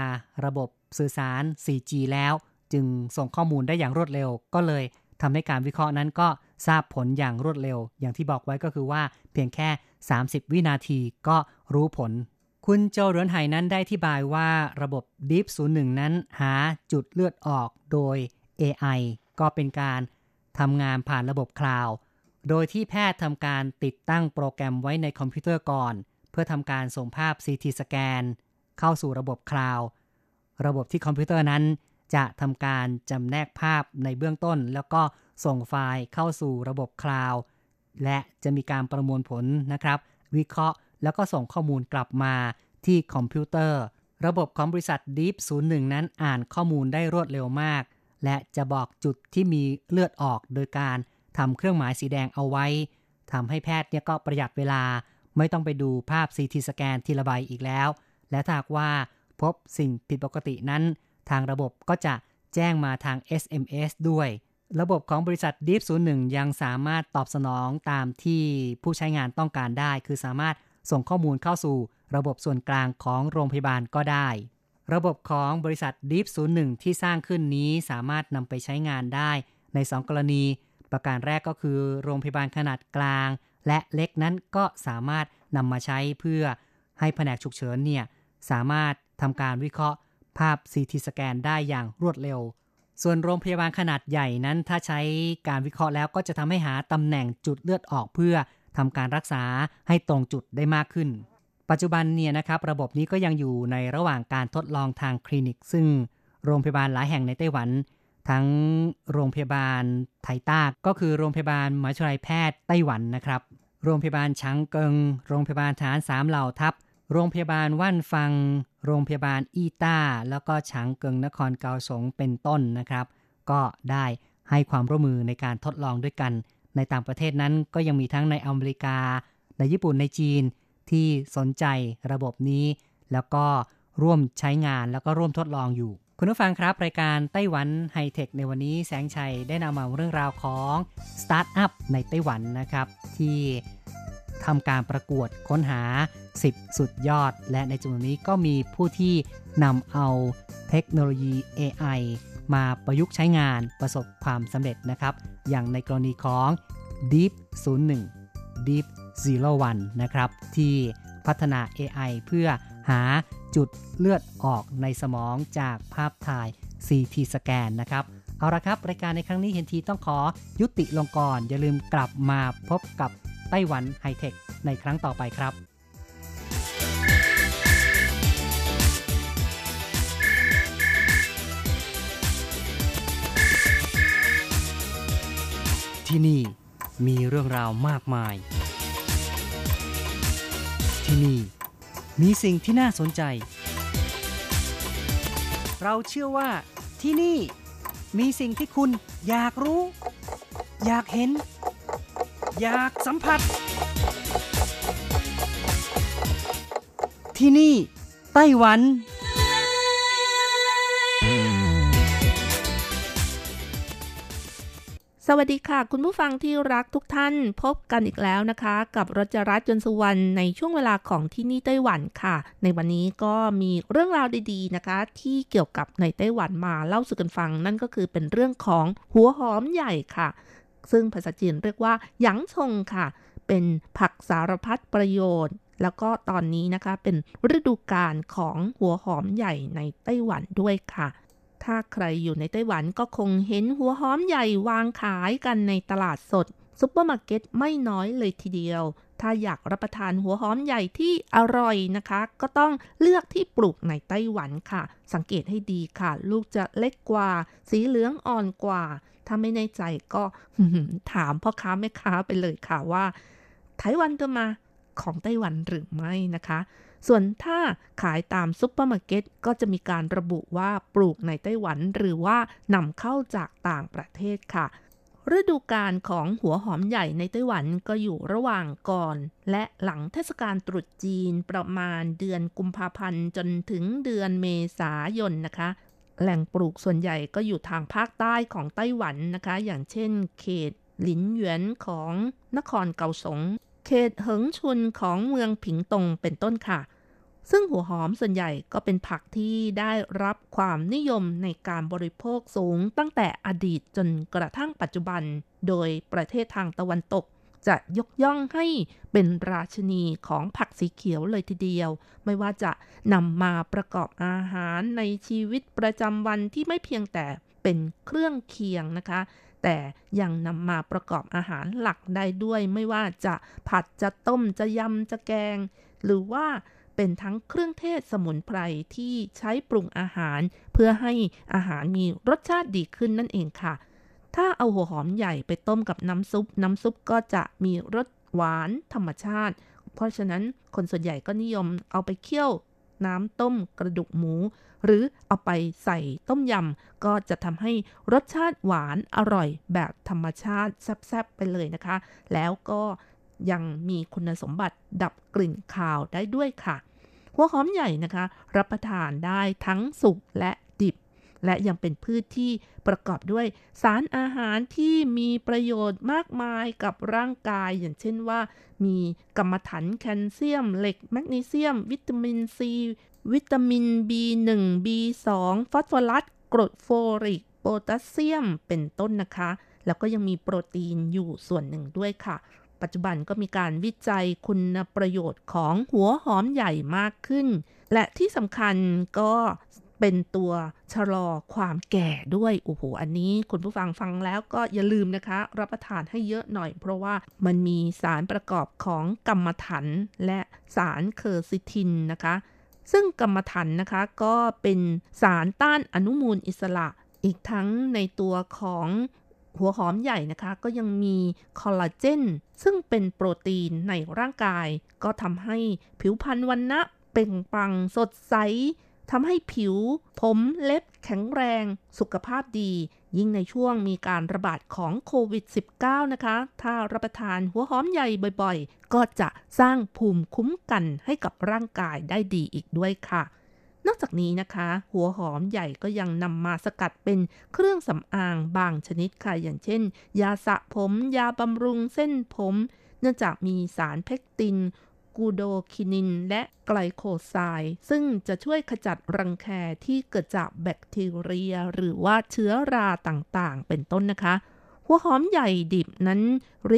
ระบบ สื่อสาร 4G แล้ว จึงส่งข้อมูลได้อย่างรวดเร็ว ก็เลยทำให้การวิเคราะห์นั้นก็ทราบผลอย่างรวดเร็ว อย่างที่บอกไว้ก็คือว่าเพียงแค่ 30 วินาทีก็รู้ผล คุณโจเรือนไห่นั้นได้ที่บายว่าระบบ Deep 01 นั้นหาจุดเลือดออกโดย AI ก็เป็นการทำงานผ่านระบบคลาวด์โดยที่แพทย์ทำการติดตั้งโปรแกรมไว้ในคอมพิวเตอร์ก่อน เพื่อทำการส่งภาพ CT สแกนเข้าสู่ระบบคลาวด์ ระบบที่คอมพิวเตอร์นั้น จะทำการจำแนกภาพในเบื้องต้น แล้วก็ส่งไฟล์เข้าสู่ระบบคลาวด์และจะมีการประมวลผลนะครับ วิเคราะห์แล้วก็ส่งข้อมูลกลับมาที่คอมพิวเตอร์ ระบบของบริษัท Deep 01 นั้นอ่านข้อมูลได้รวดเร็วมาก และจะบอกจุดที่มีเลือดออกโดยการทำเครื่องหมายสีแดงเอาไว้ทำให้แพทย์เนี่ยก็ประหยัดเวลา ไม่ต้องไปดูภาพ CT สแกนทีละใบอีกแล้ว และถ้าว่า พบสิ่งผิดปกตินั้น ทางระบบก็จะแจ้งมาทาง SMS ด้วย ระบบของบริษัท Deep 01 ยังสามารถตอบสนองตามที่ผู้ใช้งานต้องการได้ คือสามารถส่งข้อมูลเข้าสู่ ระบบส่วนกลางของโรงพยาบาลก็ได้ ระบบของบริษัท Deep 01 ที่สร้างขึ้นนี้สามารถนำไปใช้งานได้ ใน 2 กรณี ประการแรกก็คือ โรงพยาบาลขนาดกลาง และเล็กนั้นก็สามารถนำมาใช้เพื่อให้แผนกฉุกเฉินเนี่ยสามารถ ทำการวิเคราะห์ภาพ CT สแกนได้อย่างรวดเร็ว ส่วนโรงพยาบาลขนาดใหญ่นั้นถ้าใช้การวิเคราะห์แล้วก็จะทำให้หาตำแหน่งจุดเลือดออกเพื่อทำการรักษาให้ตรงจุดได้มากขึ้น ปัจจุบันเนี่ยนะครับระบบนี้ก็ยังอยู่ในระหว่างการทดลองทางคลินิก ซึ่งโรงพยาบาลหลายแห่งในไต้หวัน ทั้งโรงพยาบาลไทต้าก็คือโรงพยาบาลมหาวิทยาลัยแพทย์ไต้หวันนะครับ โรงพยาบาลชังเกิง โรงพยาบาลฐานสามเหล่าทัพ โรงพยาบาลว่านฟัง โรงพยาบาลอีต้า แล้วก็ฉางเกิงนครเกาสงเป็นต้นนะครับ ก็ได้ให้ความร่วมมือในการทดลองด้วยกัน ในต่างประเทศนั้นก็ยังมีทั้งในอเมริกา ในญี่ปุ่นในจีนที่สนใจระบบนี้ แล้วก็ร่วมใช้งานแล้วก็ร่วมทดลองอยู่ คุณผู้ฟังครับ รายการไต้หวันไฮเทคในวันนี้แสงชัยได้นำมาเรื่องราวของสตาร์ทอัพในไต้หวันนะครับ ที่ ทำการประกวดค้นหา 10 สุดยอด และในจำนวนนี้ก็มีผู้ที่นำเอาเทคโนโลยี AI มาประยุกต์ใช้งานประสบความสำเร็จนะครับ อย่างในกรณีของ Deep 01 Deep 01 นะครับ ที่พัฒนา AI เพื่อหาจุดเลือดออกในสมองจากภาพถ่าย CT สแกนนะครับ เอาละครับ รายการในครั้งนี้เห็นทีต้องขอยุติลงก่อน อย่าลืมกลับมาพบกับ ไต้หวันไฮเทคในครั้งต่อไปครับที่นี่มีเรื่องราวมากมาย ที่นี่มีสิ่งที่น่าสนใจ เราเชื่อว่าที่นี่มีสิ่งที่คุณอยากรู้ อยากเห็น อยากสัมผัส ที่นี่ ไต้หวัน สวัสดีค่ะ คุณผู้ฟังที่รักทุกท่านพบกันอีกแล้วนะคะ กับรจรัสจนสุวรรณในช่วงเวลาของที่นี่ไต้หวันค่ะ ในวันนี้ก็มีเรื่องราวดีๆนะคะ ที่เกี่ยวกับในไต้หวันมาเล่าสู่กันฟัง นั่นก็คือเป็นเรื่องของหัวหอมใหญ่ค่ะ ซึ่งภาษาจีนเรียกว่า洋蔥ค่ะ เป็นผักสารพัดประโยชน์ แล้วก็ตอนนี้นะคะเป็นฤดูกาลของหัวหอมใหญ่ในไต้หวันด้วยค่ะ ถ้าใครอยู่ในไต้หวันก็คงเห็นหัวหอมใหญ่วางขายกันในตลาดสดซุปเปอร์มาร์เก็ตไม่น้อยเลยทีเดียว ถ้าอยากรับประทานหัวหอมใหญ่ที่อร่อยนะคะ ก็ต้องเลือกที่ปลูกในไต้หวันค่ะ สังเกตให้ดีค่ะ ลูกจะเล็กกว่า สีเหลืองอ่อนกว่า ถ้าไม่แน่ใจก็ถามพ่อค้าแม่ค้าไปเลยค่ะว่าไต้หวันตัวมาของไต้หวันหรือไม่นะคะ ส่วนถ้าขายตามซุปเปอร์มาร์เก็ตก็จะมีการระบุว่าปลูกในไต้หวัน หรือว่านำเข้าจากต่างประเทศค่ะ ฤดูกาลของหัวหอมใหญ่ในไต้หวันก็อยู่ระหว่างก่อน และหลังเทศกาลตรุษจีนประมาณเดือนกุมภาพันธ์จนถึงเดือนเมษายนนะคะ แหล่งปลูกส่วนใหญ่ก็อยู่ทางภาคใต้ของไต้หวันนะคะ อย่างเช่น เขตหลินหยวนของนครเกาสง เขตเหิงชุนของเมืองผิงตงเป็นต้นค่ะ ซึ่งหัวหอมส่วนใหญ่ก็เป็นผักที่ได้รับความนิยมในการบริโภคสูงตั้งแต่อดีตจนกระทั่งปัจจุบัน โดยประเทศทางตะวันตก จะยกย่องให้เป็นราชนีของผักสีเขียวเลยทีเดียว ไม่ว่าจะนำมาประกอบอาหารในชีวิตประจำวันที่ไม่เพียงแต่เป็นเครื่องเคียงนะคะ แต่ยังนำมาประกอบอาหารหลักได้ด้วยไม่ว่าจะผัดจะต้มจะยำจะแกง หรือว่าเป็นทั้งเครื่องเทศสมุนไพรที่ใช้ปรุงอาหาร เพื่อให้อาหารมีรสชาติดีขึ้นนั่นเองค่ะ ถ้าเอาหัวหอมใหญ่ไปต้มกับน้ำซุป น้ำซุปก็จะมีรสหวานธรรมชาติ เพราะฉะนั้นคนส่วนใหญ่ก็นิยมเอาไปเคี่ยวน้ำต้มกระดูกหมู หรือเอาไปใส่ต้มยำ ก็จะทำให้รสชาติหวานอร่อยแบบธรรมชาติแซ่บๆไปเลยนะคะ แล้วก็ยังมีคุณสมบัติดับกลิ่นคาวได้ด้วยค่ะ หัวหอมใหญ่นะคะ รับประทานได้ทั้งสุกและ และยังเป็นพืชที่ประกอบด้วยสารอาหารที่มีประโยชน์มากมายกับร่างกาย อย่างเช่นว่า มีกำมะถันแคลเซียม เหล็ก แมกนีเซียม วิตามินซี วิตามิน B1 B2 ฟอสฟอรัสกรดโฟลิกโพแทสเซียมเป็นต้นนะคะ แล้วก็ยังมีโปรตีนอยู่ส่วนหนึ่งด้วยค่ะ ปัจจุบันก็มีการวิจัยคุณประโยชน์ของหัวหอมใหญ่มากขึ้น และที่สำคัญก็ เป็นตัวชะลอความแก่ด้วยโอ้โหอันนี้คุณผู้ฟังฟังแล้วก็อย่าลืมนะคะ รับประทานให้เยอะหน่อย เพราะว่ามันมีสารประกอบของกรรมถัน และสารเคอร์ซิทินนะคะ ซึ่งกรรมถันนะคะก็เป็นสารต้านอนุมูลอิสระ อีกทั้งในตัวของหัวหอมใหญ่นะคะก็ยังมีคอลลาเจนซึ่งเป็นโปรตีนในร่างกาย ก็ทำให้ผิวพรรณวันนะเปล่งปลังสดใส ทำให้ผิว ผมเล็บแข็งแรง สุขภาพดี ยิ่งในช่วงมีการระบาดของโควิด -19 นะคะ ถ้ารับประทานหัวหอมใหญ่บ่อยๆ ก็จะสร้างภูมิคุ้มกันให้กับร่างกายได้ดีอีกด้วยค่ะ นอกจากนี้นะคะ หัวหอมใหญ่ก็ยังนำมาสกัดเป็นเครื่องสำอางบางชนิดค่ะ อย่างเช่น ยาสระผม ยาบำรุงเส้นผม เนื่องจากมีสารเพคติน กูโดคินิน และไกลโคไซด์ซึ่งจะช่วยขจัดรังแคที่เกิดจากแบคทีเรีย หรือว่าเชื้อราต่างๆ เป็นต้นนะคะ หัวหอมใหญ่ดิบนั้น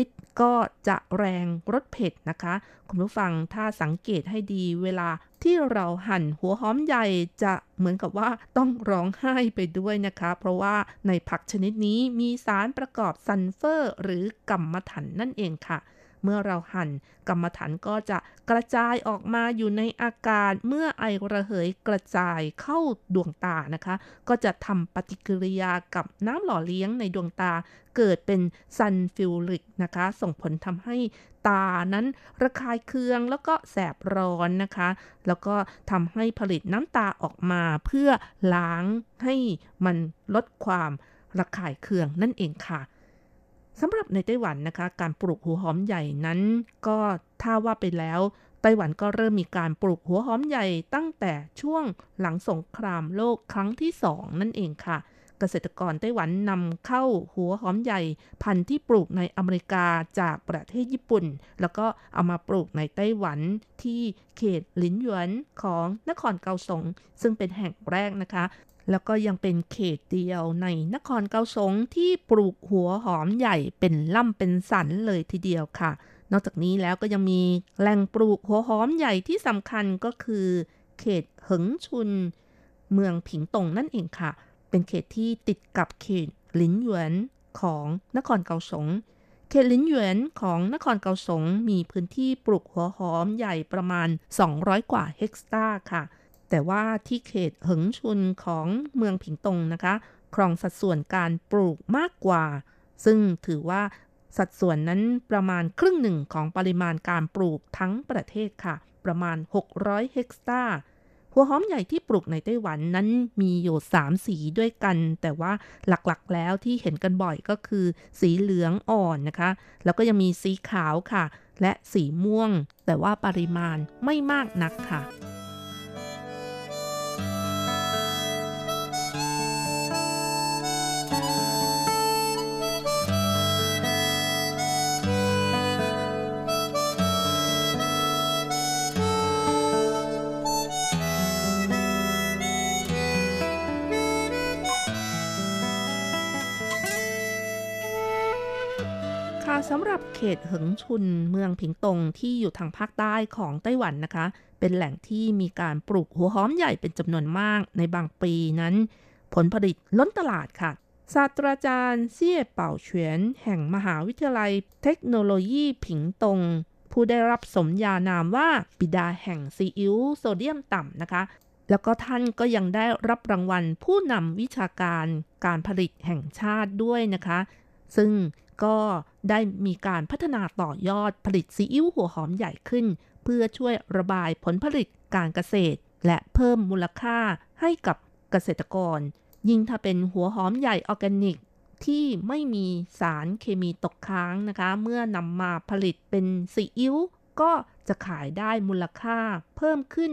ฤทธิ์ก็จะแรงรสเผ็ดนะคะ คุณผู้ฟังถ้าสังเกตให้ดีเวลาที่เราหั่นหัวหอมใหญ่จะเหมือนกับว่าต้องร้องไห้ไปด้วยนะคะ เพราะว่าในผักชนิดนี้มีสารประกอบซัลเฟอร์ หรือกัมมันถันนั่นเองค่ะ เมื่อเราหั่นกำมะถันก็จะกระจายออกมาอยู่ในอากาศ เมื่อไอระเหยกระจายเข้าดวงตานะคะ ก็จะทำปฏิกิริยากับน้ำหล่อเลี้ยงในดวงตา เกิดเป็นซัลฟิวริกนะคะ ส่งผลทำให้ตานั้นระคายเคืองแล้วก็แสบร้อนนะคะ แล้วก็ทำให้ผลิตน้ำตาออกมาเพื่อล้างให้มันลดความระคายเคืองนั่นเองค่ะ สำหรับในไต้หวันนะคะ การปลูกหัวหอมใหญ่นั้น ก็ถ้าว่าไปแล้วไต้หวันก็เริ่มมีการปลูกหัวหอมใหญ่ตั้งแต่ช่วงหลังสงครามโลกครั้งที่สองนั่นเองค่ะ เกษตรกรไต้หวันนำเข้าหัวหอมใหญ่ พันธุ์ที่ปลูกในอเมริกาจากประเทศญี่ปุ่น แล้วก็เอามาปลูกในไต้หวันที่เขตหลินหยวนของนครเกาสงซึ่งเป็นแห่งแรกนะคะ แล้วก็ยังเป็นเขตเดียวในนครเกาสงที่ปลูกหัวหอมใหญ่เป็นล่ำเป็นสันเลยทีเดียวค่ะ นอกจากนี้แล้วก็ยังมีแหล่งปลูกหัวหอมใหญ่ที่สำคัญก็คือ เขตเหิงชุน เมืองผิงตงนั่นเองค่ะ เป็นเขตที่ติดกับเขตหลินหยวนของนครเกาสง เขตลินหยวนของนครเกาสงมีพื้นที่ปลูกหัวหอมใหญ่ประมาณ 200 กว่าเฮกตาร์ค่ะ แต่ว่าที่เขตเหิงชุนของเมืองผิงตงนะคะครองสัดส่วนการปลูกมากกว่า ซึ่งถือว่าสัดส่วนนั้นประมาณครึ่งหนึ่งของปริมาณการปลูกทั้งประเทศค่ะ ประมาณ 600 เฮกตาร์หัวหอมใหญ่ที่ปลูกในไต้หวันนั้นมีอยู่ 3 สีด้วยกัน แต่ว่าหลักๆแล้วที่เห็นกันบ่อยก็คือ สีเหลืองอ่อนนะคะ แล้วก็ยังมีสีขาวค่ะ และสีม่วง แต่ว่าปริมาณไม่มากนักค่ะ สำหรับเขตเหิงชุนเมืองผิงตงที่อยู่ทางภาคใต้ของไต้หวันนะคะ เป็นแหล่งที่มีการปลูกหัวหอมใหญ่เป็นจำนวนมากในบางปีนั้น ผลผลิตล้นตลาดค่ะศาสตราจารย์เซี่ยเป่าเฉียนแห่งมหาวิทยาลัยเทคโนโลยีผิงตง ผู้ได้รับสมญานามว่าบิดาแห่งซีอิ๊วโซเดียมต่ำนะคะ แล้วก็ท่านก็ยังได้รับรางวัลผู้นำวิชาการการผลิตแห่งชาติด้วยนะคะ ซึ่งก็ ได้มีการพัฒนาต่อยอดผลิตซีอิ๊วหัวหอมใหญ่ขึ้น เพื่อช่วยระบายผลผลิตการเกษตร และเพิ่มมูลค่าให้กับเกษตรกร ยิ่งถ้าเป็นหัวหอมใหญ่ออร์แกนิก ที่ไม่มีสารเคมีตกค้างนะคะ เมื่อนำมาผลิตเป็นซีอิ๊วก็จะขายได้มูลค่าเพิ่มขึ้น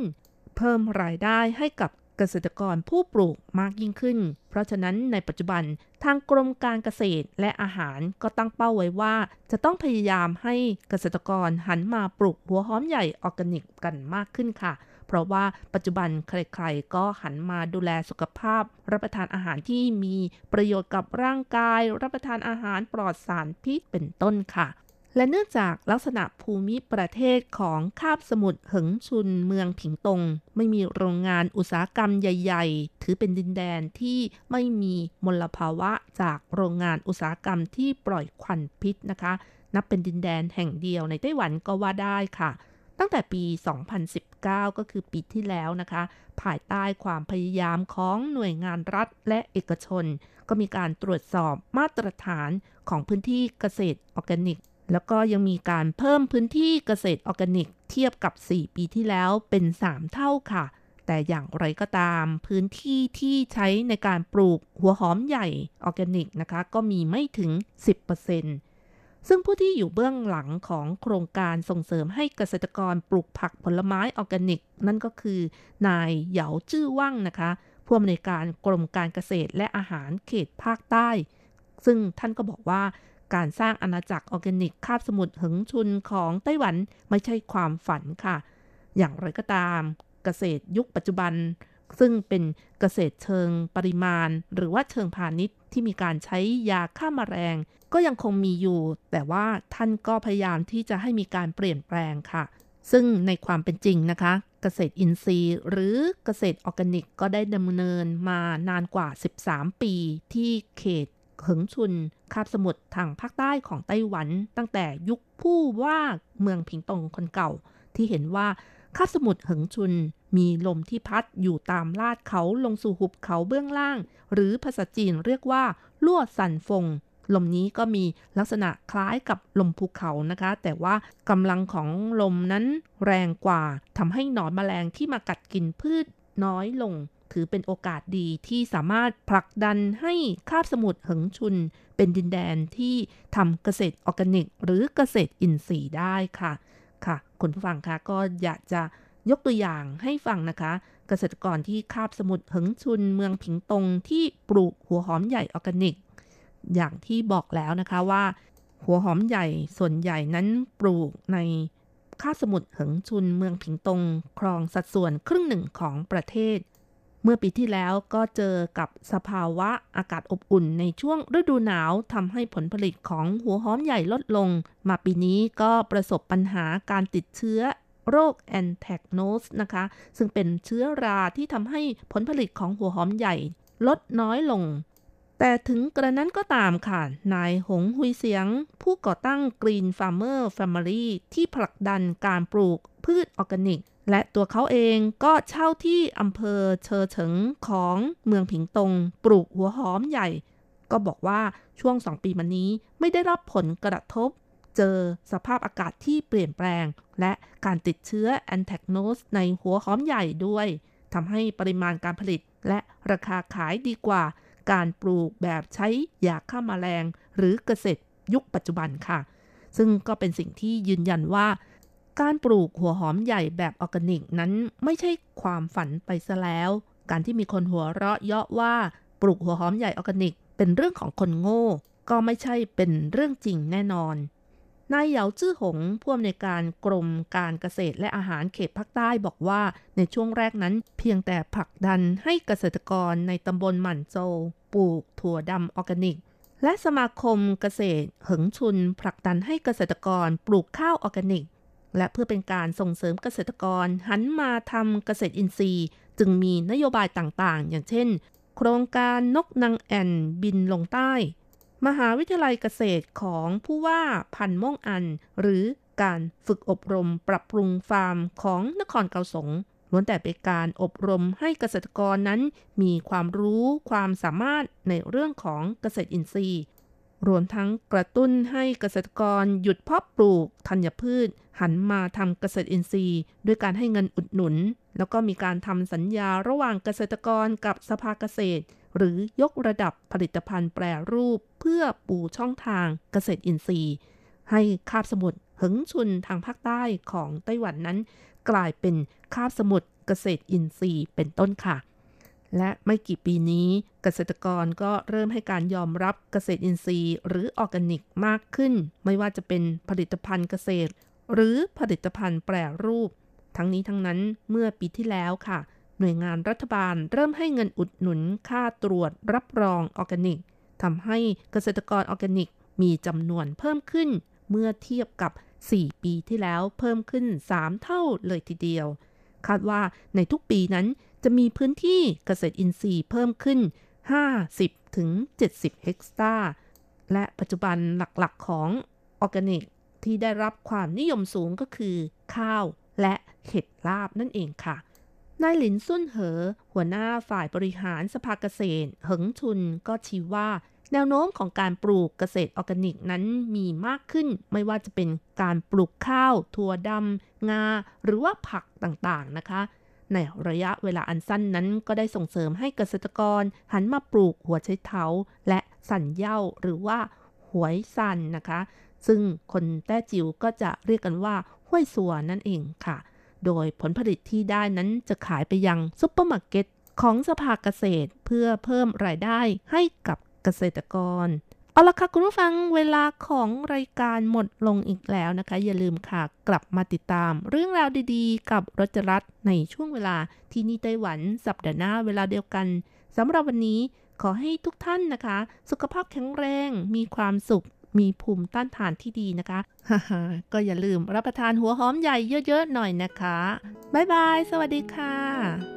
เพิ่มรายได้ให้กับเกษตรกรผู้ปลูกมากยิ่งขึ้น เพราะฉะนั้นในปัจจุบัน ทางกรมการเกษตรและอาหารก็ตั้งเป้าไว้ว่า จะต้องพยายามให้เกษตรกรหันมาปลูกหัวหอมใหญ่ออร์แกนิกกันมากขึ้นค่ะ เพราะว่าปัจจุบันใครๆ ก็หันมาดูแลสุขภาพ รับประทานอาหารที่มีประโยชน์กับร่างกาย รับประทานอาหารปลอดสารพิษเป็นต้นค่ะ และเนื่องจากลักษณะภูมิประเทศของคาบสมุทรเหิงชุนเมืองผิงตง ไม่มีโรงงานอุตสาหกรรมใหญ่ ๆ ถือเป็นดินแดนที่ไม่มีมลภาวะจากโรงงานอุตสาหกรรมที่ปล่อยควันพิษนะคะ นับเป็นดินแดนแห่งเดียวในไต้หวันก็ว่าได้ค่ะ ตั้งแต่ปี 2019 ก็คือปีที่แล้วนะคะ ภายใต้ความพยายามของหน่วยงานรัฐและเอกชน ก็มีการตรวจสอบมาตรฐานของพื้นที่เกษตรออร์แกนิก แล้วก็ยังมีการเพิ่มพื้นที่เกษตรออร์แกนิก เทียบกับ 4 ปีที่แล้วเป็น 3 เท่าค่ะ แต่อย่างไรก็ตาม พื้นที่ที่ใช้ในการปลูกหัวหอมใหญ่ออร์แกนิกนะคะ ก็มีไม่ถึง 10%ซึ่งผู้ที่อยู่เบื้องหลังของโครงการส่งเสริมให้เกษตรกรปลูกผักผลไม้ออร์แกนิก นั่นก็คือนายเหยาจื้อว่างนะคะผู้อำนวยการกรมการเกษตรและอาหารเขตภาคใต้ ซึ่งท่านก็บอกว่า การสร้างอาณาจักรออร์แกนิกคาบสมุทรหึงชุนของไต้หวันไม่ใช่ความฝันค่ะ อย่างไรก็ตามเกษตรยุคปัจจุบัน ซึ่งเป็นเกษตรเชิงปริมาณ หรือว่าเชิงพาณิชย์ที่มีการใช้ยาฆ่ามาแมลงก็ยังคงมีอยู่ แต่ว่าท่านก็พยายามที่จะให้มีการเปลี่ยนแปลงค่ะ ซึ่งในความเป็นจริงนะคะ เกษตรอินทรีย์ หรือเกษตรออร์แกนิกก็ได้ดำเนินมานานกว่า 13 ปีที่เขต เหิงชุนคาบสมุทรทางภาคใต้ของไต้หวัน ตั้งแต่ยุคผู้ว่าเมืองผิงตงคนเก่า ที่เห็นว่าคาบสมุทรเหิงชุนมีลมที่พัดอยู่ตามลาดเขาลงสู่หุบเขาเบื้องล่าง หรือภาษาจีนเรียกว่าลั่วสันฟง ลมนี้ก็มีลักษณะคล้ายกับลมภูเขานะคะ แต่ว่ากำลังของลมนั้นแรงกว่าทำให้หนอนแมลงที่มากัดกินพืชน้อยลง ถือเป็นโอกาสดีที่สามารถผลักดันให้คาบสมุทรเหิงชุน เป็นดินแดนที่ทำเกษตรออร์แกนิก หรือเกษตรอินทรีย์ได้ค่ะ ค่ะ คุณผู้ฟังคะก็อยากจะยกตัวอย่างให้ฟังนะคะ เกษตรกรที่คาบสมุทรเหิงชุน เมืองผิงตงที่ปลูกหัวหอมใหญ่ออร์แกนิก อย่างที่บอกแล้วนะคะว่า หัวหอมใหญ่ส่วนใหญ่นั้นปลูกในคาบสมุทรเหิงชุน เมืองผิงตง ครองสัดส่วนครึ่งหนึ่งของประเทศ มื่อปีที่แล้วก็เจอกับสภาวะอากาศอบอุ่นในช่วงฤดูหนาวทำให้ผลผลิตของหัวหอมใหญ่ลดลง มาปีนี้ก็ประสบปัญหาการติดเชื้อโรคแอนแทกโนสนะคะ ซึ่งเป็นเชื้อราที่ทำให้ผลผลิตของหัวหอมใหญ่ลดน้อยลง แต่ถึงกระนั้นก็ตามค่ะ นายหงหุยเสียง ผู้ก่อตั้ง Green Farmer Family ที่ผลักดันการปลูกพืชออร์แกนิก และตัวเขาเองก็เช่าที่อำเภอเชอเฉิงของเมืองผิงตง ปลูกหัวหอมใหญ่ ก็บอกว่าช่วงสองปีมานี้ไม่ได้รับผลกระทบ เจอสภาพอากาศที่เปลี่ยนแปลง และการติดเชื้อแอนแทกโนสในหัวหอมใหญ่ด้วยทำให้ปริมาณการผลิตและราคาขายดีกว่า การปลูกแบบใช้ยาฆ่ามาแมลง หรือเกษตรยุคปัจจุบันค่ะ ซึ่งก็เป็นสิ่งที่ยืนยันว่า การปลูกหัวหอมใหญ่แบบออร์แกนิกนั้นไม่ใช่ความฝันไปซะแล้ว การที่มีคนหัวเราะเยาะว่าปลูกหัวหอมใหญ่ออร์แกนิก เป็นเรื่องของคนโง่ ก็ไม่ใช่เป็นเรื่องจริงแน่นอน นายเหยาจื้อหงผู้อำนวยการกรมการเกษตรและอาหารเขตภาคใต้บอกว่าในช่วงแรกนั้น เพียงแต่ผลักดันให้เกษตรกรในตำบลหมั่นโจปลูกถั่วดำออร์แกนิกและสมาคมเกษตรเหิงชุนผลักดันให้เกษตรกรปลูกข้าวออร์แกนิก และเพื่อเป็นการส่งเสริมเกษตรกร หันมาทำเกษตรอินทรีย์ จึงมีนโยบายต่างๆ อย่างเช่น โครงการนกนางแอ่นบินลงใต้ มหาวิทยาลัยเกษตรของผู้ว่าพันเมิ่งอัน หรือการฝึกอบรมปรับปรุงฟาร์มของนครเกาสงล้วนแต่เป็นการอบรมให้เกษตรกรนั้น มีความรู้ความสามารถในเรื่องของเกษตรอินทรีย์ รวมทั้งกระตุ้นให้เกษตรกรหยุดเพาะปลูกธัญพืช หันมาทำเกษตรอินทรีย์ ด้วยการให้เงินอุดหนุน แล้วก็มีการทำสัญญาระหว่างเกษตรกรกับสภาเกษตร หรือยกระดับผลิตภัณฑ์แปรรูป เพื่อปูช่องทางเกษตรอินทรีย์ ให้คาบสมุทรหึงชุนทางภาคใต้ของไต้หวันนั้น กลายเป็นคาบสมุทรเกษตรอินทรีย์เป็นต้นค่ะ และไม่กี่ปีนี้เกษตรกรก็เริ่มให้การยอมรับเกษตรอินทรีย์ หรือออร์แกนิกมากขึ้น ไม่ว่าจะเป็นผลิตภัณฑ์เกษตร หรือผลิตภัณฑ์แปรรูป ทั้งนี้ทั้งนั้นเมื่อปีที่แล้วค่ะ หน่วยงานรัฐบาลเริ่มให้เงินอุดหนุนค่าตรวจรับรองออร์แกนิกทำให้เกษตรกรออร์แกนิกมีจำนวนเพิ่มขึ้น เมื่อเทียบกับ 4 ปีที่แล้วเพิ่มขึ้น 3 เท่าเลยทีเดียว คาดว่าในทุกปีนั้น จะมีพื้นที่เกษตรอินทรีย์เพิ่มขึ้น 50ถึง70 เฮกตาร์ และปัจจุบันหลักๆของออร์แกนิกที่ได้รับความนิยมสูงก็คือ ข้าวและเห็ดลาบนั่นเองค่ะนายหลินซุ่นเหอ หัวหน้าฝ่ายบริหารสภาเกษตร เหิงชุนก็ชี้ว่า แนวโน้มของการปลูกเกษตรออร์แกนิกนั้นมีมากขึ้น ไม่ว่าจะเป็นการปลูกข้าว ถั่วดำงา หรือว่าผักต่างๆนะคะ ในระยะเวลาอันสั้นนั้นก็ได้ส่งเสริมให้เกษตรกรหันมาปลูกหัวไชเท้าและ山藥หรือว่า淮山นะคะ ซึ่งคนแต้จิ๋วก็จะเรียกกันว่าห้วยสัวนั่นเองค่ะ โดยผลผลิตที่ได้นั้นจะขายไปยังซุปเปอร์มาร์เก็ตของสภาเกษตรเพื่อเพิ่มรายได้ให้กับเกษตรกร เอาละค่ะคุณผู้ฟังเวลาของรายการหมดลงอีกแล้วนะคะ อย่าลืมค่ะกลับมาติดตาม เรื่องราวดีๆ กับรจรัสในช่วงเวลาที่นี่ไต้หวันสัปดาห์หน้าเวลาเดียวกันสำหรับวันนี้ขอให้ทุกท่านนะคะ สุขภาพแข็งแรง มีความสุข มีภูมิต้านทานที่ดีนะคะฮ่าก็อย่าลืมรับประทานหัวหอมใหญ่เยอะๆหน่อยนะคะบ๊ายบาย สวัสดีค่ะ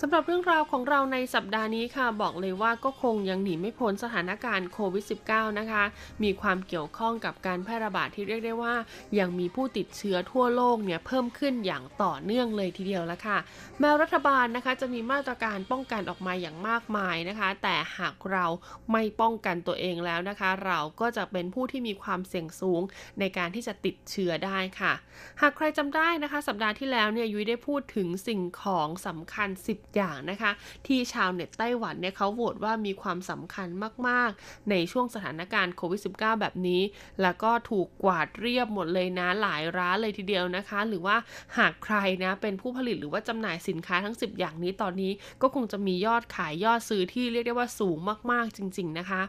สำหรับเรื่องราวของเราในสัปดาห์นี้ค่ะบอกเลยว่าก็คงยังหนีไม่พ้นสถานการณ์โควิด -19 นะคะ มีความเกี่ยวข้องกับการแพร่ระบาดที่เรียกได้ว่า ยังมีผู้ติดเชื้อทั่วโลกเนี่ยเพิ่มขึ้นอย่างต่อเนื่องเลยทีเดียวล้วค่ะ แม้รัฐบาลนะคะจะมีมาตรการป้องกันออกมาอย่างมากมายนะคะ แต่หากเราไม่ป้องกันตัวเองแล้วนะคะ เราก็จะเป็นผู้ที่มีความเสี่ยงสูงในการที่จะติดเชื้อได้ค่ะ หากใครจำได้นะคะ สัปดาห์ที่แล้วเนี่ยยุ้ยได้พูดถึงสิ่งของสำคัญ 10 อย่างนะคะ ที่ชาวเน็ตไต้หวันเนี่ยเขาโหวตว่ามีความสำคัญมาก ๆ ในช่วงสถานการณ์โควิด -19 แบบนี้ แล้วก็ถูกกวาดเรียบหมดเลยนะหลายร้านเลยทีเดียวนะคะ หรือว่าหากใครนะเป็นผู้ผลิตหรือว่าจำหน่ายสินค้าทั้ง 10 อย่างนี้ตอนนี้ก็คงจะมียอดขายยอดซื้อที่เรียกได้ว่าสูงมาก ๆ จริง ๆ นะคะ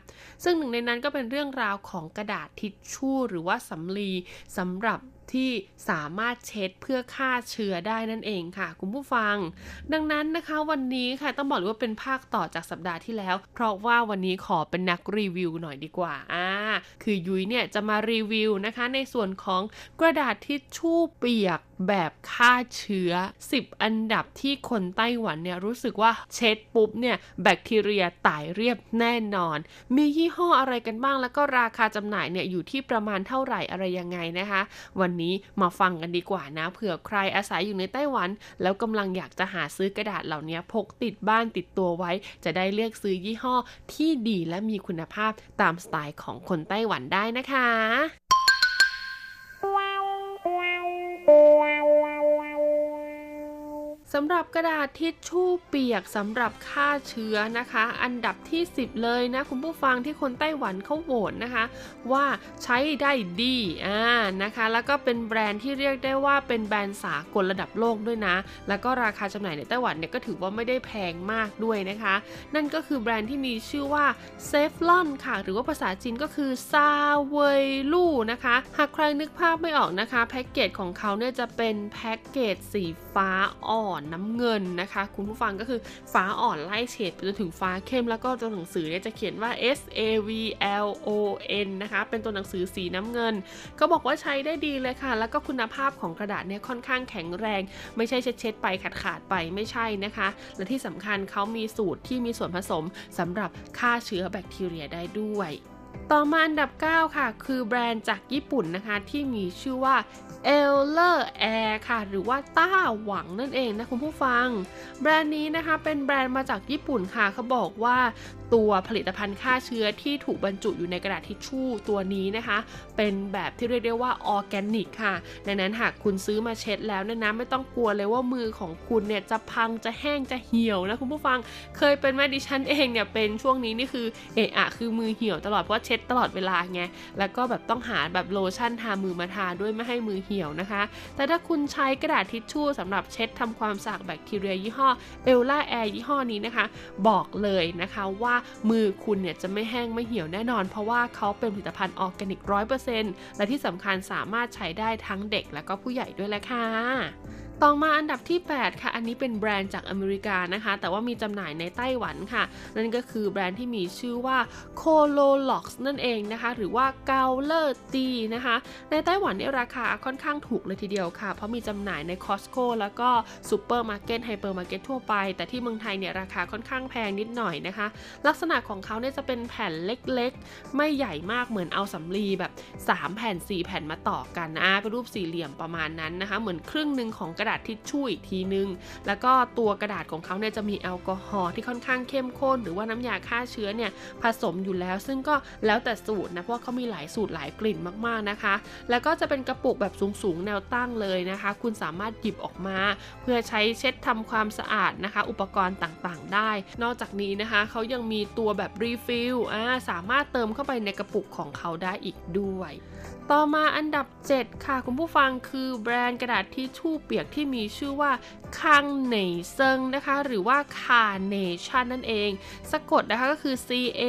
ซึ่งหนึ่งในนั้นก็เป็นเรื่องราวของกระดาษทิชชู่ หรือว่าสำลีสำหรับ ที่สามารถเช็ดเพื่อฆ่าเชื้อได้นั่นเองค่ะคุณผู้ฟัง ดังนั้นนะคะวันนี้ค่ะต้องบอกเลยว่าเป็นภาคต่อจากสัปดาห์ที่แล้ว เพราะว่าวันนี้ขอเป็นนักรีวิวหน่อยดีกว่าอ่าคือยุ้ยเนี่ยจะมารีวิวนะคะในส่วนของกระดาษทิชชู่เปียก แบบฆ่าเชื้อ 10 อันดับที่คนไต้หวันเนี่ยรู้สึกว่าเช็ดปุ๊บเนี่ยแบคทีเรียตายเรียบแน่นอน มียี่ห้ออะไรกันบ้างแล้วก็ราคาจำหน่ายเนี่ยอยู่ที่ประมาณเท่าไหร่อะไรยังไงนะคะ วันนี้มาฟังกันดีกว่านะเผื่อใครอาศัยอยู่ในไต้หวัน แล้วกำลังอยากจะหาซื้อกระดาษเหล่านี้พกติดบ้านติดตัวไว้ จะได้เลือกซื้อยี่ห้อที่ดีและมีคุณภาพตามสไตล์ของคนไต้หวันได้นะคะ Música สำหรับกระดาษทิชชู่เปียกสำหรับฆ่าเชื้อนะคะ อันดับที่ 10 เลยนะคุณผู้ฟังที่คนไต้หวันเขาโหวตนะคะ ว่าใช้ได้ดีอ่านะคะ แล้วก็เป็นแบรนด์ที่เรียกได้ว่าเป็นแบรนด์สากลระดับโลกด้วยนะ แล้วก็ราคาจำหน่ายในไต้หวันเนี่ยก็ถือว่าไม่ได้แพงมากด้วยนะคะ นั่นก็คือแบรนด์ที่มีชื่อว่าเซฟลอนค่ะ หรือว่าภาษาจีนก็คือซาเวยลู่นะคะ หากใครนึกภาพไม่ออกนะคะแพ็กเกจของเขาเนี่ยจะเป็นแพ็กเกจสีฟ้าอ่อนน้ำเงินนะคะ คุณผู้ฟังก็คือฟ้าอ่อนไล่เฉดไปจนถึงฟ้าเข้มแล้วก็ตัวหนังสือเนี่ยจะเขียนว่า S A V L O N นะคะ เป็นตัวหนังสือสีน้ำเงิน ก็บอกว่าใช้ได้ดีเลยค่ะ แล้วก็คุณภาพของกระดาษเนี่ยค่อนข้างแข็งแรง ไม่ใช่เช็ดๆไปขาดขาดๆไปไม่ใช่นะคะ และที่สำคัญเขามีสูตรที่มีส่วนผสมสำหรับฆ่าเชื้อแบคทีเรียได้ด้วย ต่อมาอันดับ 9 ค่ะ คือแบรนด์จากญี่ปุ่นนะคะ ที่มีชื่อว่า Elleair ค่ะ หรือว่าต้าหวังนั่นเองนะคุณผู้ฟัง แบรนด์นี้นะคะเป็นแบรนด์มาจากญี่ปุ่นค่ะเขาบอกว่า ตัวผลิตภัณฑ์ฆ่าเชื้อที่ถูกบรรจุอยู่ในกระดาษทิชชู่ตัวนี้นะคะ เป็นแบบที่เรียกได้ว่าออร์แกนิกค่ะ ดังนั้นหากคุณซื้อมาเช็ดแล้วเนี่ยนะไม่ต้องกลัวเลยว่ามือของคุณเนี่ยจะพังจะแห้งจะเหี่ยวนะคุณผู้ฟังเคยเป็นแม่ดิฉันเองเนี่ยเป็นช่วงนี้นี่คือเอะอะคือมือเหี่ยวตลอดเพราะเช็ดตลอดเวลาไงแล้วก็แบบต้องหาแบบโลชั่นทามือมาทาด้วยไม่ให้มือเหี่ยวนะคะ แต่ถ้าคุณใช้กระดาษทิชชู่สำหรับเช็ดทำความสะอาดแบคทีเรียยี่ห้อ Elleair ยี่ห้อนี้นะคะ บอกเลยนะคะว่ามือคุณเนี่ยจะไม่แห้งไม่เหี่ยวแน่นอน เพราะว่าเขาเป็นผลิตภัณฑ์ออร์แกนิกร้อยเปอร์เซ็นต์และที่สำคัญสามารถใช้ได้ทั้งเด็กและก็ผู้ใหญ่ด้วยแหละค่ะ ต่อมาอันดับที่ 8 ค่ะ อันนี้เป็นแบรนด์จากอเมริกานะคะ แต่ว่ามีจำหน่ายในไต้หวันค่ะ นั่นก็คือแบรนด์ที่มีชื่อว่า c l o r o x นั่นเองนะคะ หรือว่า g a u l e r t นะคะ ในไต้หวันเนี่ยราคาค่อนข้างถูกเลยทีเดียวค่ะ เพราะมีจำหน่ายใน Costco แล้วก็ซูเปอร์มาร์เก็ตไฮเปอร์มาร์เก็ตทั่วไป แต่ที่เมืองไทยเนี่ยราคาค่อนข้างแพงนิดหน่อยนะคะ ลักษณะของเขาเนี่ยจะเป็นแผ่นเล็กๆ ไม่ใหญ่มากเหมือนเอาสำลีแบบ 3 แผ่น 4 แผ่นมาต่อกันนะเป็นรูปสี่เหลี่ยมประมาณนั้นนะคะ เหมือนครึ่งหนึ่งของกระระดาษทิชชู่อีกทีนึง แล้วก็ตัวกระดาษของเขาเนี่ยจะมีแอลกอฮอล์ที่ค่อนข้างเข้มข้น หรือว่าน้ำยาฆ่าเชื้อเนี่ยผสมอยู่แล้ว ซึ่งก็แล้วแต่สูตรนะเพราะเขามีหลายสูตรหลายกลิ่นมากๆนะคะ แล้วก็จะเป็นกระปุกแบบสูงๆแนวตั้งเลยนะคะ คุณสามารถหยิบออกมา เพื่อใช้เช็ดทำความสะอาดนะคะ อุปกรณ์ต่างๆ ได้ นอกจากนี้นะคะเขายังมีตัวแบบ refill สามารถเติมเข้าไปในกระปุกของเขาได้อีกด้วย ต่อมาอันดับ 7 ค่ะคุณผู้ฟังคือแบรนด์กระดาษทิชชู่เปียกที่มีชื่อว่าคังเนเซิงนะคะ หรือว่าคาเนชันนั่นเอง สะกดนะคะก็คือ C A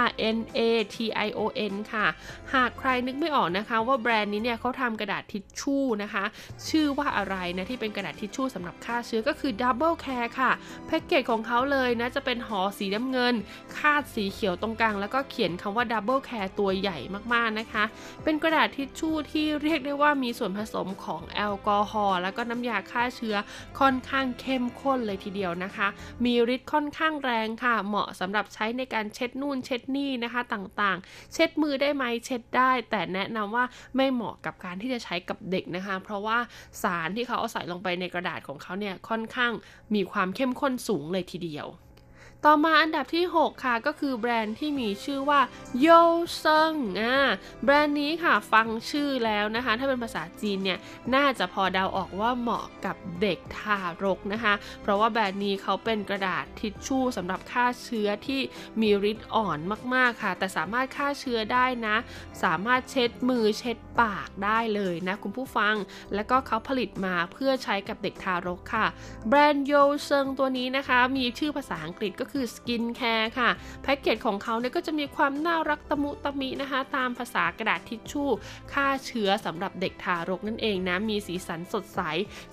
R N A T I O N ค่ะ หากใครนึกไม่ออกนะคะ ว่าแบรนด์นี้เนี่ยเขาทำกระดาษทิชชู่นะคะ ชื่อว่าอะไรนะที่เป็นกระดาษทิชชู่สำหรับฆ่าเชื้อก็คือ Double Care ค่ะ แพ็กเกจของเขาเลยนะ จะเป็นห่อสีน้ำเงิน คาดสีเขียวตรงกลาง แล้วก็เขียนคำว่า Double Care ตัวใหญ่มากๆนะคะ เป็นกระดาษทิชชู่ที่เรียกได้ว่ามีส่วนผสมของแอลกอฮอล์แล้วก็น้ำยาฆ่าเชื้อค่อนข้างเข้มข้นเลยทีเดียวนะคะ มีฤทธิ์ค่อนข้างแรงค่ะ เหมาะสำหรับใช้ในการเช็ดนู่นเช็ดนี่นะคะต่างๆ เช็ดมือได้ไหมเช็ดได้ แต่แนะนำว่าไม่เหมาะกับการที่จะใช้กับเด็กนะคะ เพราะว่าสารที่เขาเอาใส่ลงไปในกระดาษของเขาเนี่ยค่อนข้างมีความเข้มข้นสูงเลยทีเดียว ต่อมาอันดับที่ 6 ค่ะก็คือแบรนด์ที่มีชื่อว่าโยเซิงอ่าแบรนด์นี้ค่ะฟังชื่อแล้วนะคะ ถ้าเป็นภาษาจีนเนี่ยน่าจะพอเดาออกว่าเหมาะกับเด็กทารกนะคะ เพราะว่าแบรนด์นี้เขาเป็นกระดาษทิชชู่สำหรับฆ่าเชื้อที่มีฤทธิ์อ่อนมากๆค่ะ แต่สามารถฆ่าเชื้อได้นะ สามารถเช็ดมือเช็ดปากได้เลยนะคุณผู้ฟัง แล้วก็เขาผลิตมาเพื่อใช้กับเด็กทารกค่ะ แบรนด์โยเซิงตัวนี้นะคะ มีชื่อภาษาอังกฤษก็คือ skincare ค่ะ แพ็กเกจของเขาเนี่ยก็จะมีความน่ารักตะมุตะมินะคะ ตามภาษากระดาษทิชชู่ฆ่าเชื้อสำหรับเด็กทารกนั่นเองนะ มีสีสันสดใส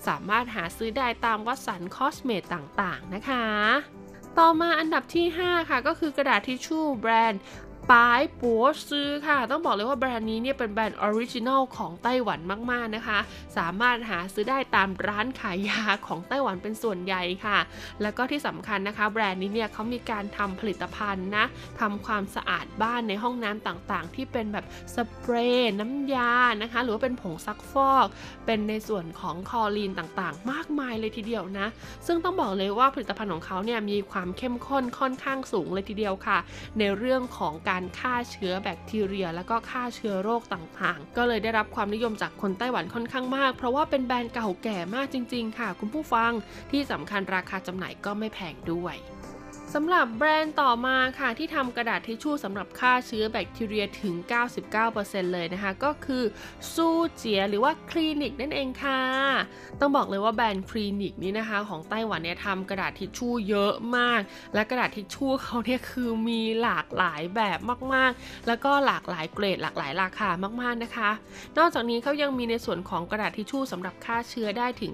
สามารถหาซื้อได้ตาม Watsons Cosmed ต่างๆนะคะต่อมาอันดับที่ 5 ค่ะ ก็คือกระดาษทิชชู่แบรนด์ ปายปัวซื้อค่ะ ต้องบอกเลยว่าแบรนด์นี้เนี่ยเป็นแบรนด์ original ของไต้หวันมากๆนะคะ สามารถหาซื้อได้ตามร้านขายยาของไต้หวันเป็นส่วนใหญ่ค่ะ แล้วก็ที่สำคัญนะคะ แบรนด์นี้เนี่ยเขามีการทำผลิตภัณฑ์นะทำความสะอาดบ้านในห้องน้ำต่างๆ ที่เป็นแบบสเปรย์น้ำยานะคะ หรือว่าเป็นผงซักฟอก เป็นในส่วนของคลอรีนต่างๆ มากมายเลยทีเดียวนะ ซึ่งต้องบอกเลยว่าผลิตภัณฑ์ของเขาเนี่ยมีความเข้มข้นค่อนข้างสูงเลยทีเดียวค่ะ ในเรื่องของการฆ่าเชื้อแบคทีเรีย แล้วก็ฆ่าเชื้อโรคต่างๆ ก็เลยได้รับความนิยมจากคนไต้หวันค่อนข้างมาก เพราะว่าเป็นแบรนด์เก่าแก่มากจริง ๆ ค่ะ คุณผู้ฟังที่สำคัญราคาจำหน่ายก็ไม่แพงด้วย สำหรับแบรนด์ต่อมาค่ะที่ทำกระดาษทิชชู่สำหรับฆ่าเชื้อแบคทีเรียถึง 99%เลยนะคะ ก็คือซูเจียหรือว่าคลินิกนั่นเองค่ะ ต้องบอกเลยว่าแบรนด์คลินิกนี้นะคะ ของไต้หวันเนี่ยทำกระดาษทิชชู่เยอะมาก และกระดาษทิชชู่เขาเนี่ยคือมีหลากหลายแบบมากๆ แล้วก็หลากหลายเกรดหลากหลายราคามากๆนะคะ นอกจากนี้เขายังมีในส่วนของกระดาษทิชชู่สำหรับฆ่าเชื้อได้ถึง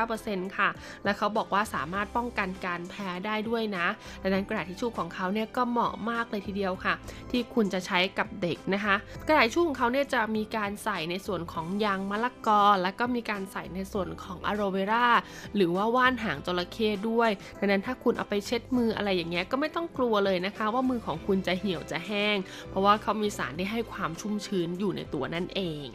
99%ค่ะ และเขาบอกว่าสามารถป้องกันการแพ้ได้ด้วยนะดังนั้นกระดาษทิชชู่ของเขาเนี่ยก็เหมาะมากเลยทีเดียวค่ะ ที่คุณจะใช้กับเด็กนะคะ กระดาษทิชชู่ของเขาเนี่ยจะมีการใส่ในส่วนของยางมะละกอ แล้วก็มีการใส่ในส่วนของอะโรเวราหรือว่าว่านหางจระเข้ด้วยดังนั้นถ้าคุณเอาไปเช็ดมืออะไรอย่างเงี้ยก็ไม่ต้องกลัวเลยนะคะ ว่ามือของคุณจะเหี่ยวจะแห้ง เพราะว่าเขามีสารที่ให้ความชุ่มชื้นอยู่ในตัวนั่นเอง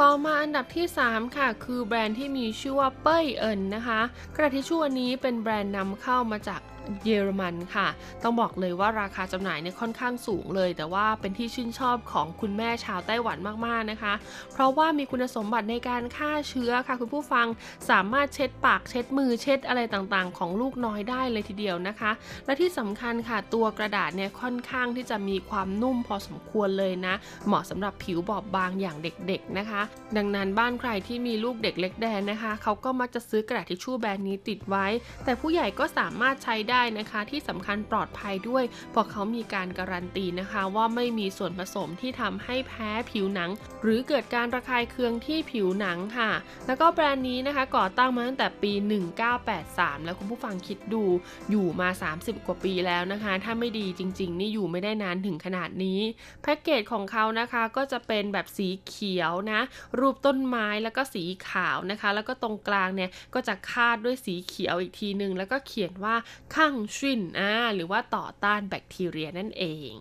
ต่อมาอันดับที่ 3 ค่ะ คือแบรนด์ที่มีชื่อว่าเป้ยเอินนะคะ กระดาษทิชชู่อันนี้เป็นแบรนด์นำเข้ามาจาก เยอรมันค่ะ ต้องบอกเลยว่าราคาจำหน่ายเนี่ยค่อนข้างสูงเลย แต่ว่าเป็นที่ชื่นชอบของคุณแม่ชาวไต้หวันมากๆนะคะ เพราะว่ามีคุณสมบัติในการฆ่าเชื้อค่ะ คุณผู้ฟังสามารถเช็ดปากเช็ดมือเช็ดอะไรต่างๆ ของลูกน้อยได้เลยทีเดียวนะคะ และที่สำคัญค่ะตัวกระดาษเนี่ยค่อนข้างที่จะมีความนุ่มพอสมควรเลยนะ เหมาะสำหรับผิวบอบบางอย่างเด็กๆนะคะ ดังนั้นบ้านใครที่มีลูกเด็กเล็กแดงนะคะเขาก็มักจะซื้อกระดาษทิชชู่แบรนด์นี้ติดไว้ แต่ผู้ใหญ่ก็สามารถใช้ได้ได้นะคะ ที่สำคัญปลอดภัยด้วยเพราะเขามีการการันตีนะคะ ว่าไม่มีส่วนผสมที่ทำให้แพ้ผิวหนัง หรือเกิดการระคายเคืองที่ผิวหนังค่ะ แล้วก็แบรนด์นี้นะคะก่อตั้งมาตั้งแต่ปี 1983 แล้วคุณผู้ฟังคิดดูอยู่มา 30 กว่าปีแล้วนะคะ ถ้าไม่ดีจริง ๆ นี่อยู่ไม่ได้นานถึงขนาดนี้ แพ็กเกจของเขานะคะก็จะเป็นแบบสีเขียวนะ รูปต้นไม้แล้วก็สีขาวนะคะ แล้วก็ตรงกลางเนี่ยก็จะคาดด้วยสีเขียวอีกทีหนึ่งแล้วก็เขียนว่า抗菌 อ่าหรือว่าต่อต้านแบคทีเรียนั่นเอง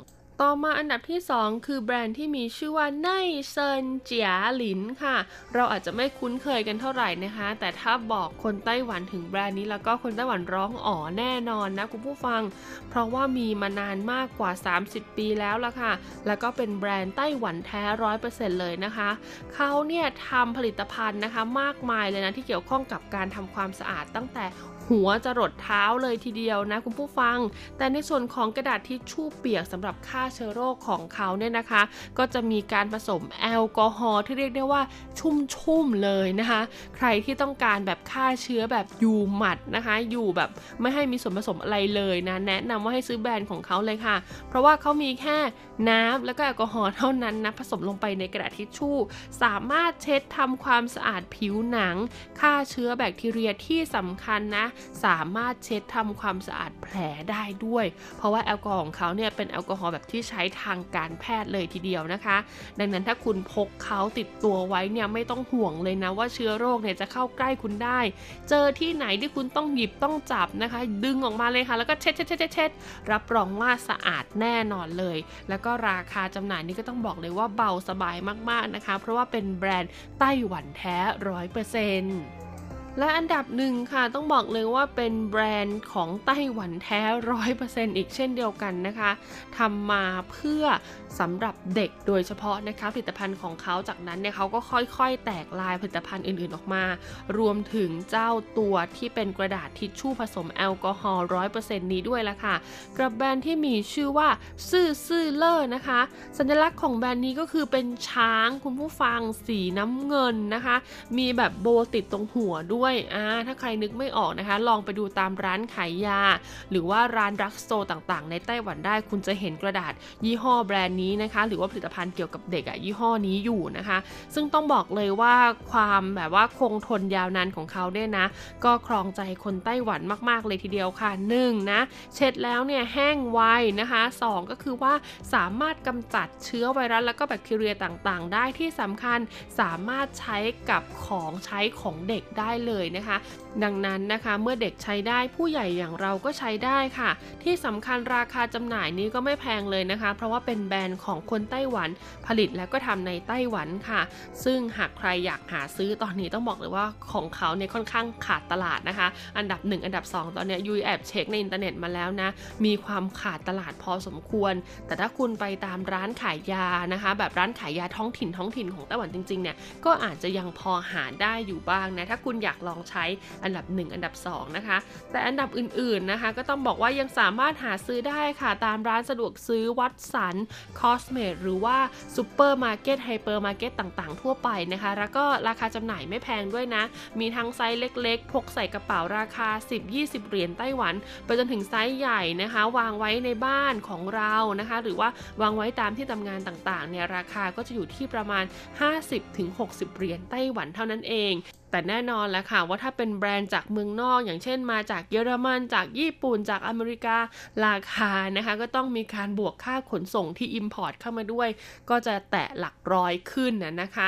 ต่อมาอันดับที่ 2 คือแบรนด์ที่มีชื่อว่าไนเซินเจียหลินค่ะ เราอาจจะไม่คุ้นเคยกันเท่าไหร่นะคะ แต่ถ้าบอกคนไต้หวันถึงแบรนด์นี้แล้วก็คนไต้หวันร้องอ๋อแน่นอนนะคุณผู้ฟัง เพราะว่ามีมานานมากกว่า 30 ปีแล้วละค่ะ แล้วก็เป็นแบรนด์ไต้หวันแท้ร้อยเปอร์เซ็นต์เลยนะคะ เขาเนี่ยทำผลิตภัณฑ์นะคะมากมายเลยนะที่เกี่ยวข้องกับการทำความสะอาดตั้งแต่ หัวจะรดเท้าเลยทีเดียวนะคุณผู้ฟัง แต่ในส่วนของกระดาษทิชชู่เปียกสำหรับฆ่าเชื้อโรคของเขาเนี่ยนะคะ ก็จะมีการผสมแอลกอฮอล์ที่เรียกได้ว่าชุ่มๆเลยนะคะ ใครที่ต้องการแบบฆ่าเชื้อแบบอยู่หมัดนะคะ อยู่แบบไม่ให้มีส่วนผสมอะไรเลยนะ แนะนำว่าให้ซื้อแบรนด์ของเขาเลยค่ะ เพราะว่าเขามีแค่ น้ำแล้วก็แอลกอฮอล์เท่านั้นนะผสมลงไปในกระดาษทิชชู่ สามารถเช็ดทำความสะอาดผิวหนัง ฆ่าเชื้อแบคทีเรียที่สำคัญนะ สามารถเช็ดทำความสะอาดแผลได้ด้วย เพราะว่าแอลกอฮอล์ของเขาเนี่ยเป็นแอลกอฮอล์แบบที่ใช้ทางการแพทย์เลยทีเดียวนะคะ ดังนั้นถ้าคุณพกเขาติดตัวไว้เนี่ยไม่ต้องห่วงเลยนะว่าเชื้อโรคเนี่ยจะเข้าใกล้คุณได้ เจอที่ไหนที่คุณต้องหยิบต้องจับนะคะ ดึงออกมาเลยค่ะ แล้วก็เช็ดเช็ดเช็ดเช็ดรับรองว่าสะอาดแน่นอนเลย แล้วก็ราคาจำหน่ายนี่ก็ต้องบอกเลยว่าเบาสบายมากๆนะคะ เพราะว่าเป็นแบรนด์ไต้หวันแท้ร้อยเปอร์เซ็นต์และอันดับหนึ่งค่ะต้องบอกเลยว่าเป็นแบรนด์ของไต้หวันแท้ร้อยเปอร์เซ็นต์อีกเช่นเดียวกันนะคะทำมาเพื่อสำหรับเด็กโดยเฉพาะนะคะผลิตภัณฑ์ของเขาจากนั้นเนี่ยเขาก็ค่อยๆ แตกลายผลิตภัณฑ์อื่นๆออกมา รวมถึงเจ้าตัวที่เป็นกระดาษทิชชู่ผสมแอลกอฮอล์ร้อยเปอร์เซ็นต์นี้ด้วยละค่ะกับแบรนด์ที่มีชื่อว่าซื่อซื่อเลอร์นะคะ สัญลักษณ์ของแบรนด์นี้ก็คือเป็นช้างคุณผู้ฟังสีน้ำเงินนะคะ มีแบบโบติดตรงหัวด้วยอ่าถ้าใครนึกไม่ออกนะคะ ลองไปดูตามร้านขายยา หรือว่าร้านรักโตร์ต่างๆ ในไต้หวันได้คุณจะเห็นกระดาษยี่ห้อแบรนด์นี้นะคะ หรือว่าผลิตภัณฑ์เกี่ยวกับเด็กอะยี่ห้อนี้อยู่นะคะ ซึ่งต้องบอกเลยว่าความแบบว่าคงทนยาวนานของเขาเนี่ยนะ ก็ครองใจคนไต้หวันมาก ๆ เลยทีเดียวค่ะหนึ่งนะเช็ดแล้วเนี่ยแห้งไวนะคะสองก็คือว่าสามารถกำจัดเชื้อไวรัสแล้วก็แบคทีเรียต่างๆ ได้ที่สำคัญสามารถใช้กับของใช้ของเด็กได้เลยนะคะ ดังนั้นนะคะเมื่อเด็กใช้ได้ผู้ใหญ่อย่างเราก็ใช้ได้ค่ะ ที่สำคัญราคาจำหน่ายนี้ก็ไม่แพงเลยนะคะ เพราะว่าเป็นแบรนด์ของคนไต้หวัน ผลิตแล้วก็ทำในไต้หวันค่ะ ซึ่งหากใครอยากหาซื้อตอนนี้ต้องบอกเลยว่าของเขาเนี่ยค่อนข้างขาดตลาดนะคะ อันดับ 1 อันดับ 2 ตอนนี้ยุยแอบเช็คในอินเทอร์เน็ตมาแล้วนะ มีความขาดตลาดพอสมควร แต่ถ้าคุณไปตามร้านขายยานะคะ แบบร้านขายยาท้องถิ่นท้องถิ่นของไต้หวันจริงๆเนี่ยก็อาจจะยังพอหาได้อยู่บ้างนะถ้าคุณอยากลองใช้อันดับ 1 อันดับ 2 นะคะ แต่อันดับอื่นๆนะคะ ก็ต้องบอกว่ายังสามารถหาซื้อได้ค่ะ ตามร้านสะดวกซื้อ Watsons Cosmed หรือว่าซูเปอร์มาร์เก็ตไฮเปอร์มาร์เก็ตต่างๆ ทั่วไปนะคะ แล้วก็ราคาจำหน่ายไม่แพงด้วยนะ มีทั้งไซส์เล็กๆ พกใส่กระเป๋าราคา 10-20 เหรียญไต้หวัน ไปจนถึงไซส์ใหญ่นะคะ วางไว้ในบ้านของเรานะคะ หรือว่าวางไว้ตามที่ทำงานต่างๆเนี่ยราคาก็จะอยู่ที่ประมาณ 50-60 เหรียญไต้หวันเท่านั้นเองแต่แน่นอนแหละค่ะว่าถ้าเป็นแบรนด์จากเมืองนอก อย่างเช่นมาจากเยอรมันจากญี่ปุ่นจากอเมริการาคานะคะ ก็ต้องมีการบวกค่าขนส่งที่ Import เข้ามาด้วย ก็จะแตะหลักร้อยขึ้นนะนะคะ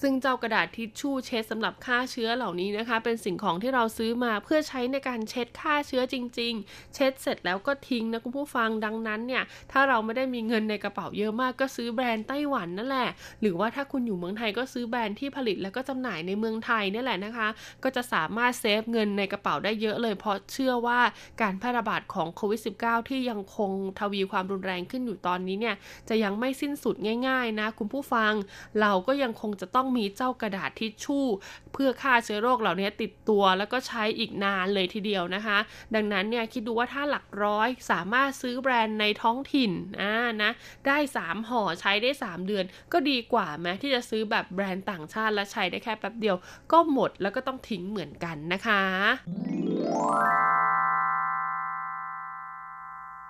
ซึ่งเจ้ากระดาษทิชชู่เช็ดสำหรับฆ่าเชื้อเหล่านี้นะคะ เป็นสิ่งของที่เราซื้อมาเพื่อใช้ในการเช็ดฆ่าเชื้อจริง ๆ เช็ดเสร็จแล้วก็ทิ้งนะคุณผู้ฟังดังนั้นเนี่ย ถ้าเราไม่ได้มีเงินในกระเป๋าเยอะมากก็ซื้อแบรนด์ไต้หวันนั่นแหละ หรือว่าถ้าคุณอยู่เมืองไทยก็ซื้อแบรนด์ที่ผลิตแล้วก็จำหน่ายในเมืองไทยนี่แหละนะคะ ก็จะสามารถเซฟเงินในกระเป๋าได้เยอะเลยเพราะเชื่อว่าการแพร่ระบาดของโควิด -19 ที่ยังคงทวีความรุนแรงขึ้นอยู่ตอนนี้เนี่ยจะยังไม่สิ้นสุดง่าย ๆ นะ คุณผู้ฟังเราก็ยังคงจะต้องมีเจ้ากระดาษทิชชู่ เพื่อฆ่าเชื้อโรคเหล่านี้ติดตัวแล้วก็ใช้อีกนานเลยทีเดียวนะคะ ดังนั้นเนี่ยคิดดูว่าถ้าหลักร้อยสามารถซื้อแบรนด์ในท้องถิ่นอ่านะได้ 3ห่อใช้ได้ 3 เดือน ก็ดีกว่าแม้ที่จะซื้อแบบแบรนด์ต่างชาติและใช้ได้แค่แป๊บเดียว ก็หมดแล้วก็ต้องทิ้งเหมือนกันนะคะ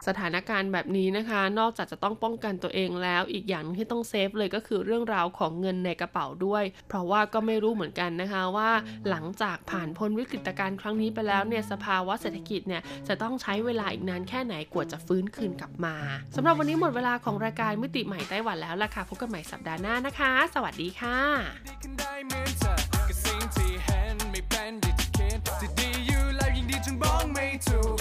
สถานการณ์แบบนี้นะคะ นอกจากจะต้องป้องกันตัวเองแล้ว อีกอย่างที่ต้องเซฟเลยก็คือเรื่องราวของเงินในกระเป๋าด้วย เพราะว่าก็ไม่รู้เหมือนกันนะคะว่าหลังจากผ่านพ้นวิกฤตการณ์ครั้งนี้ไปแล้วเนี่ยสภาวะเศรษฐกิจเนี่ยจะต้องใช้เวลาอีกนานแค่ไหนกว่าจะฟื้นคืนกลับมาสำหรับวันนี้หมดเวลาของรายการมิติใหม่ไต้หวันแล้วล่ะค่ะพบกันใหม่สัปดาห์หน้านะคะ สวัสดีค่ะสิ่งที่เห็นไม่เป็นอย่างที่คิดจะดีอยู่แล้วยิ่งดีจนบอกไม่ถูก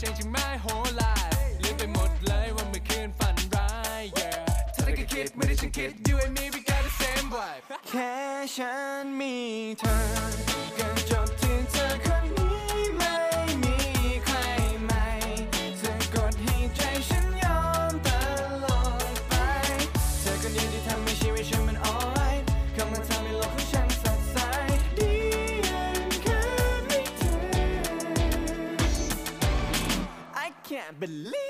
changing my whole life ลืมไปหมดเลยว่าเมื่อคืนฝันร้าย yeah เธอได้แค่คิดไม่ได้ฉันคิด you and me we got the same vibe แค่ฉันมีเธอ believe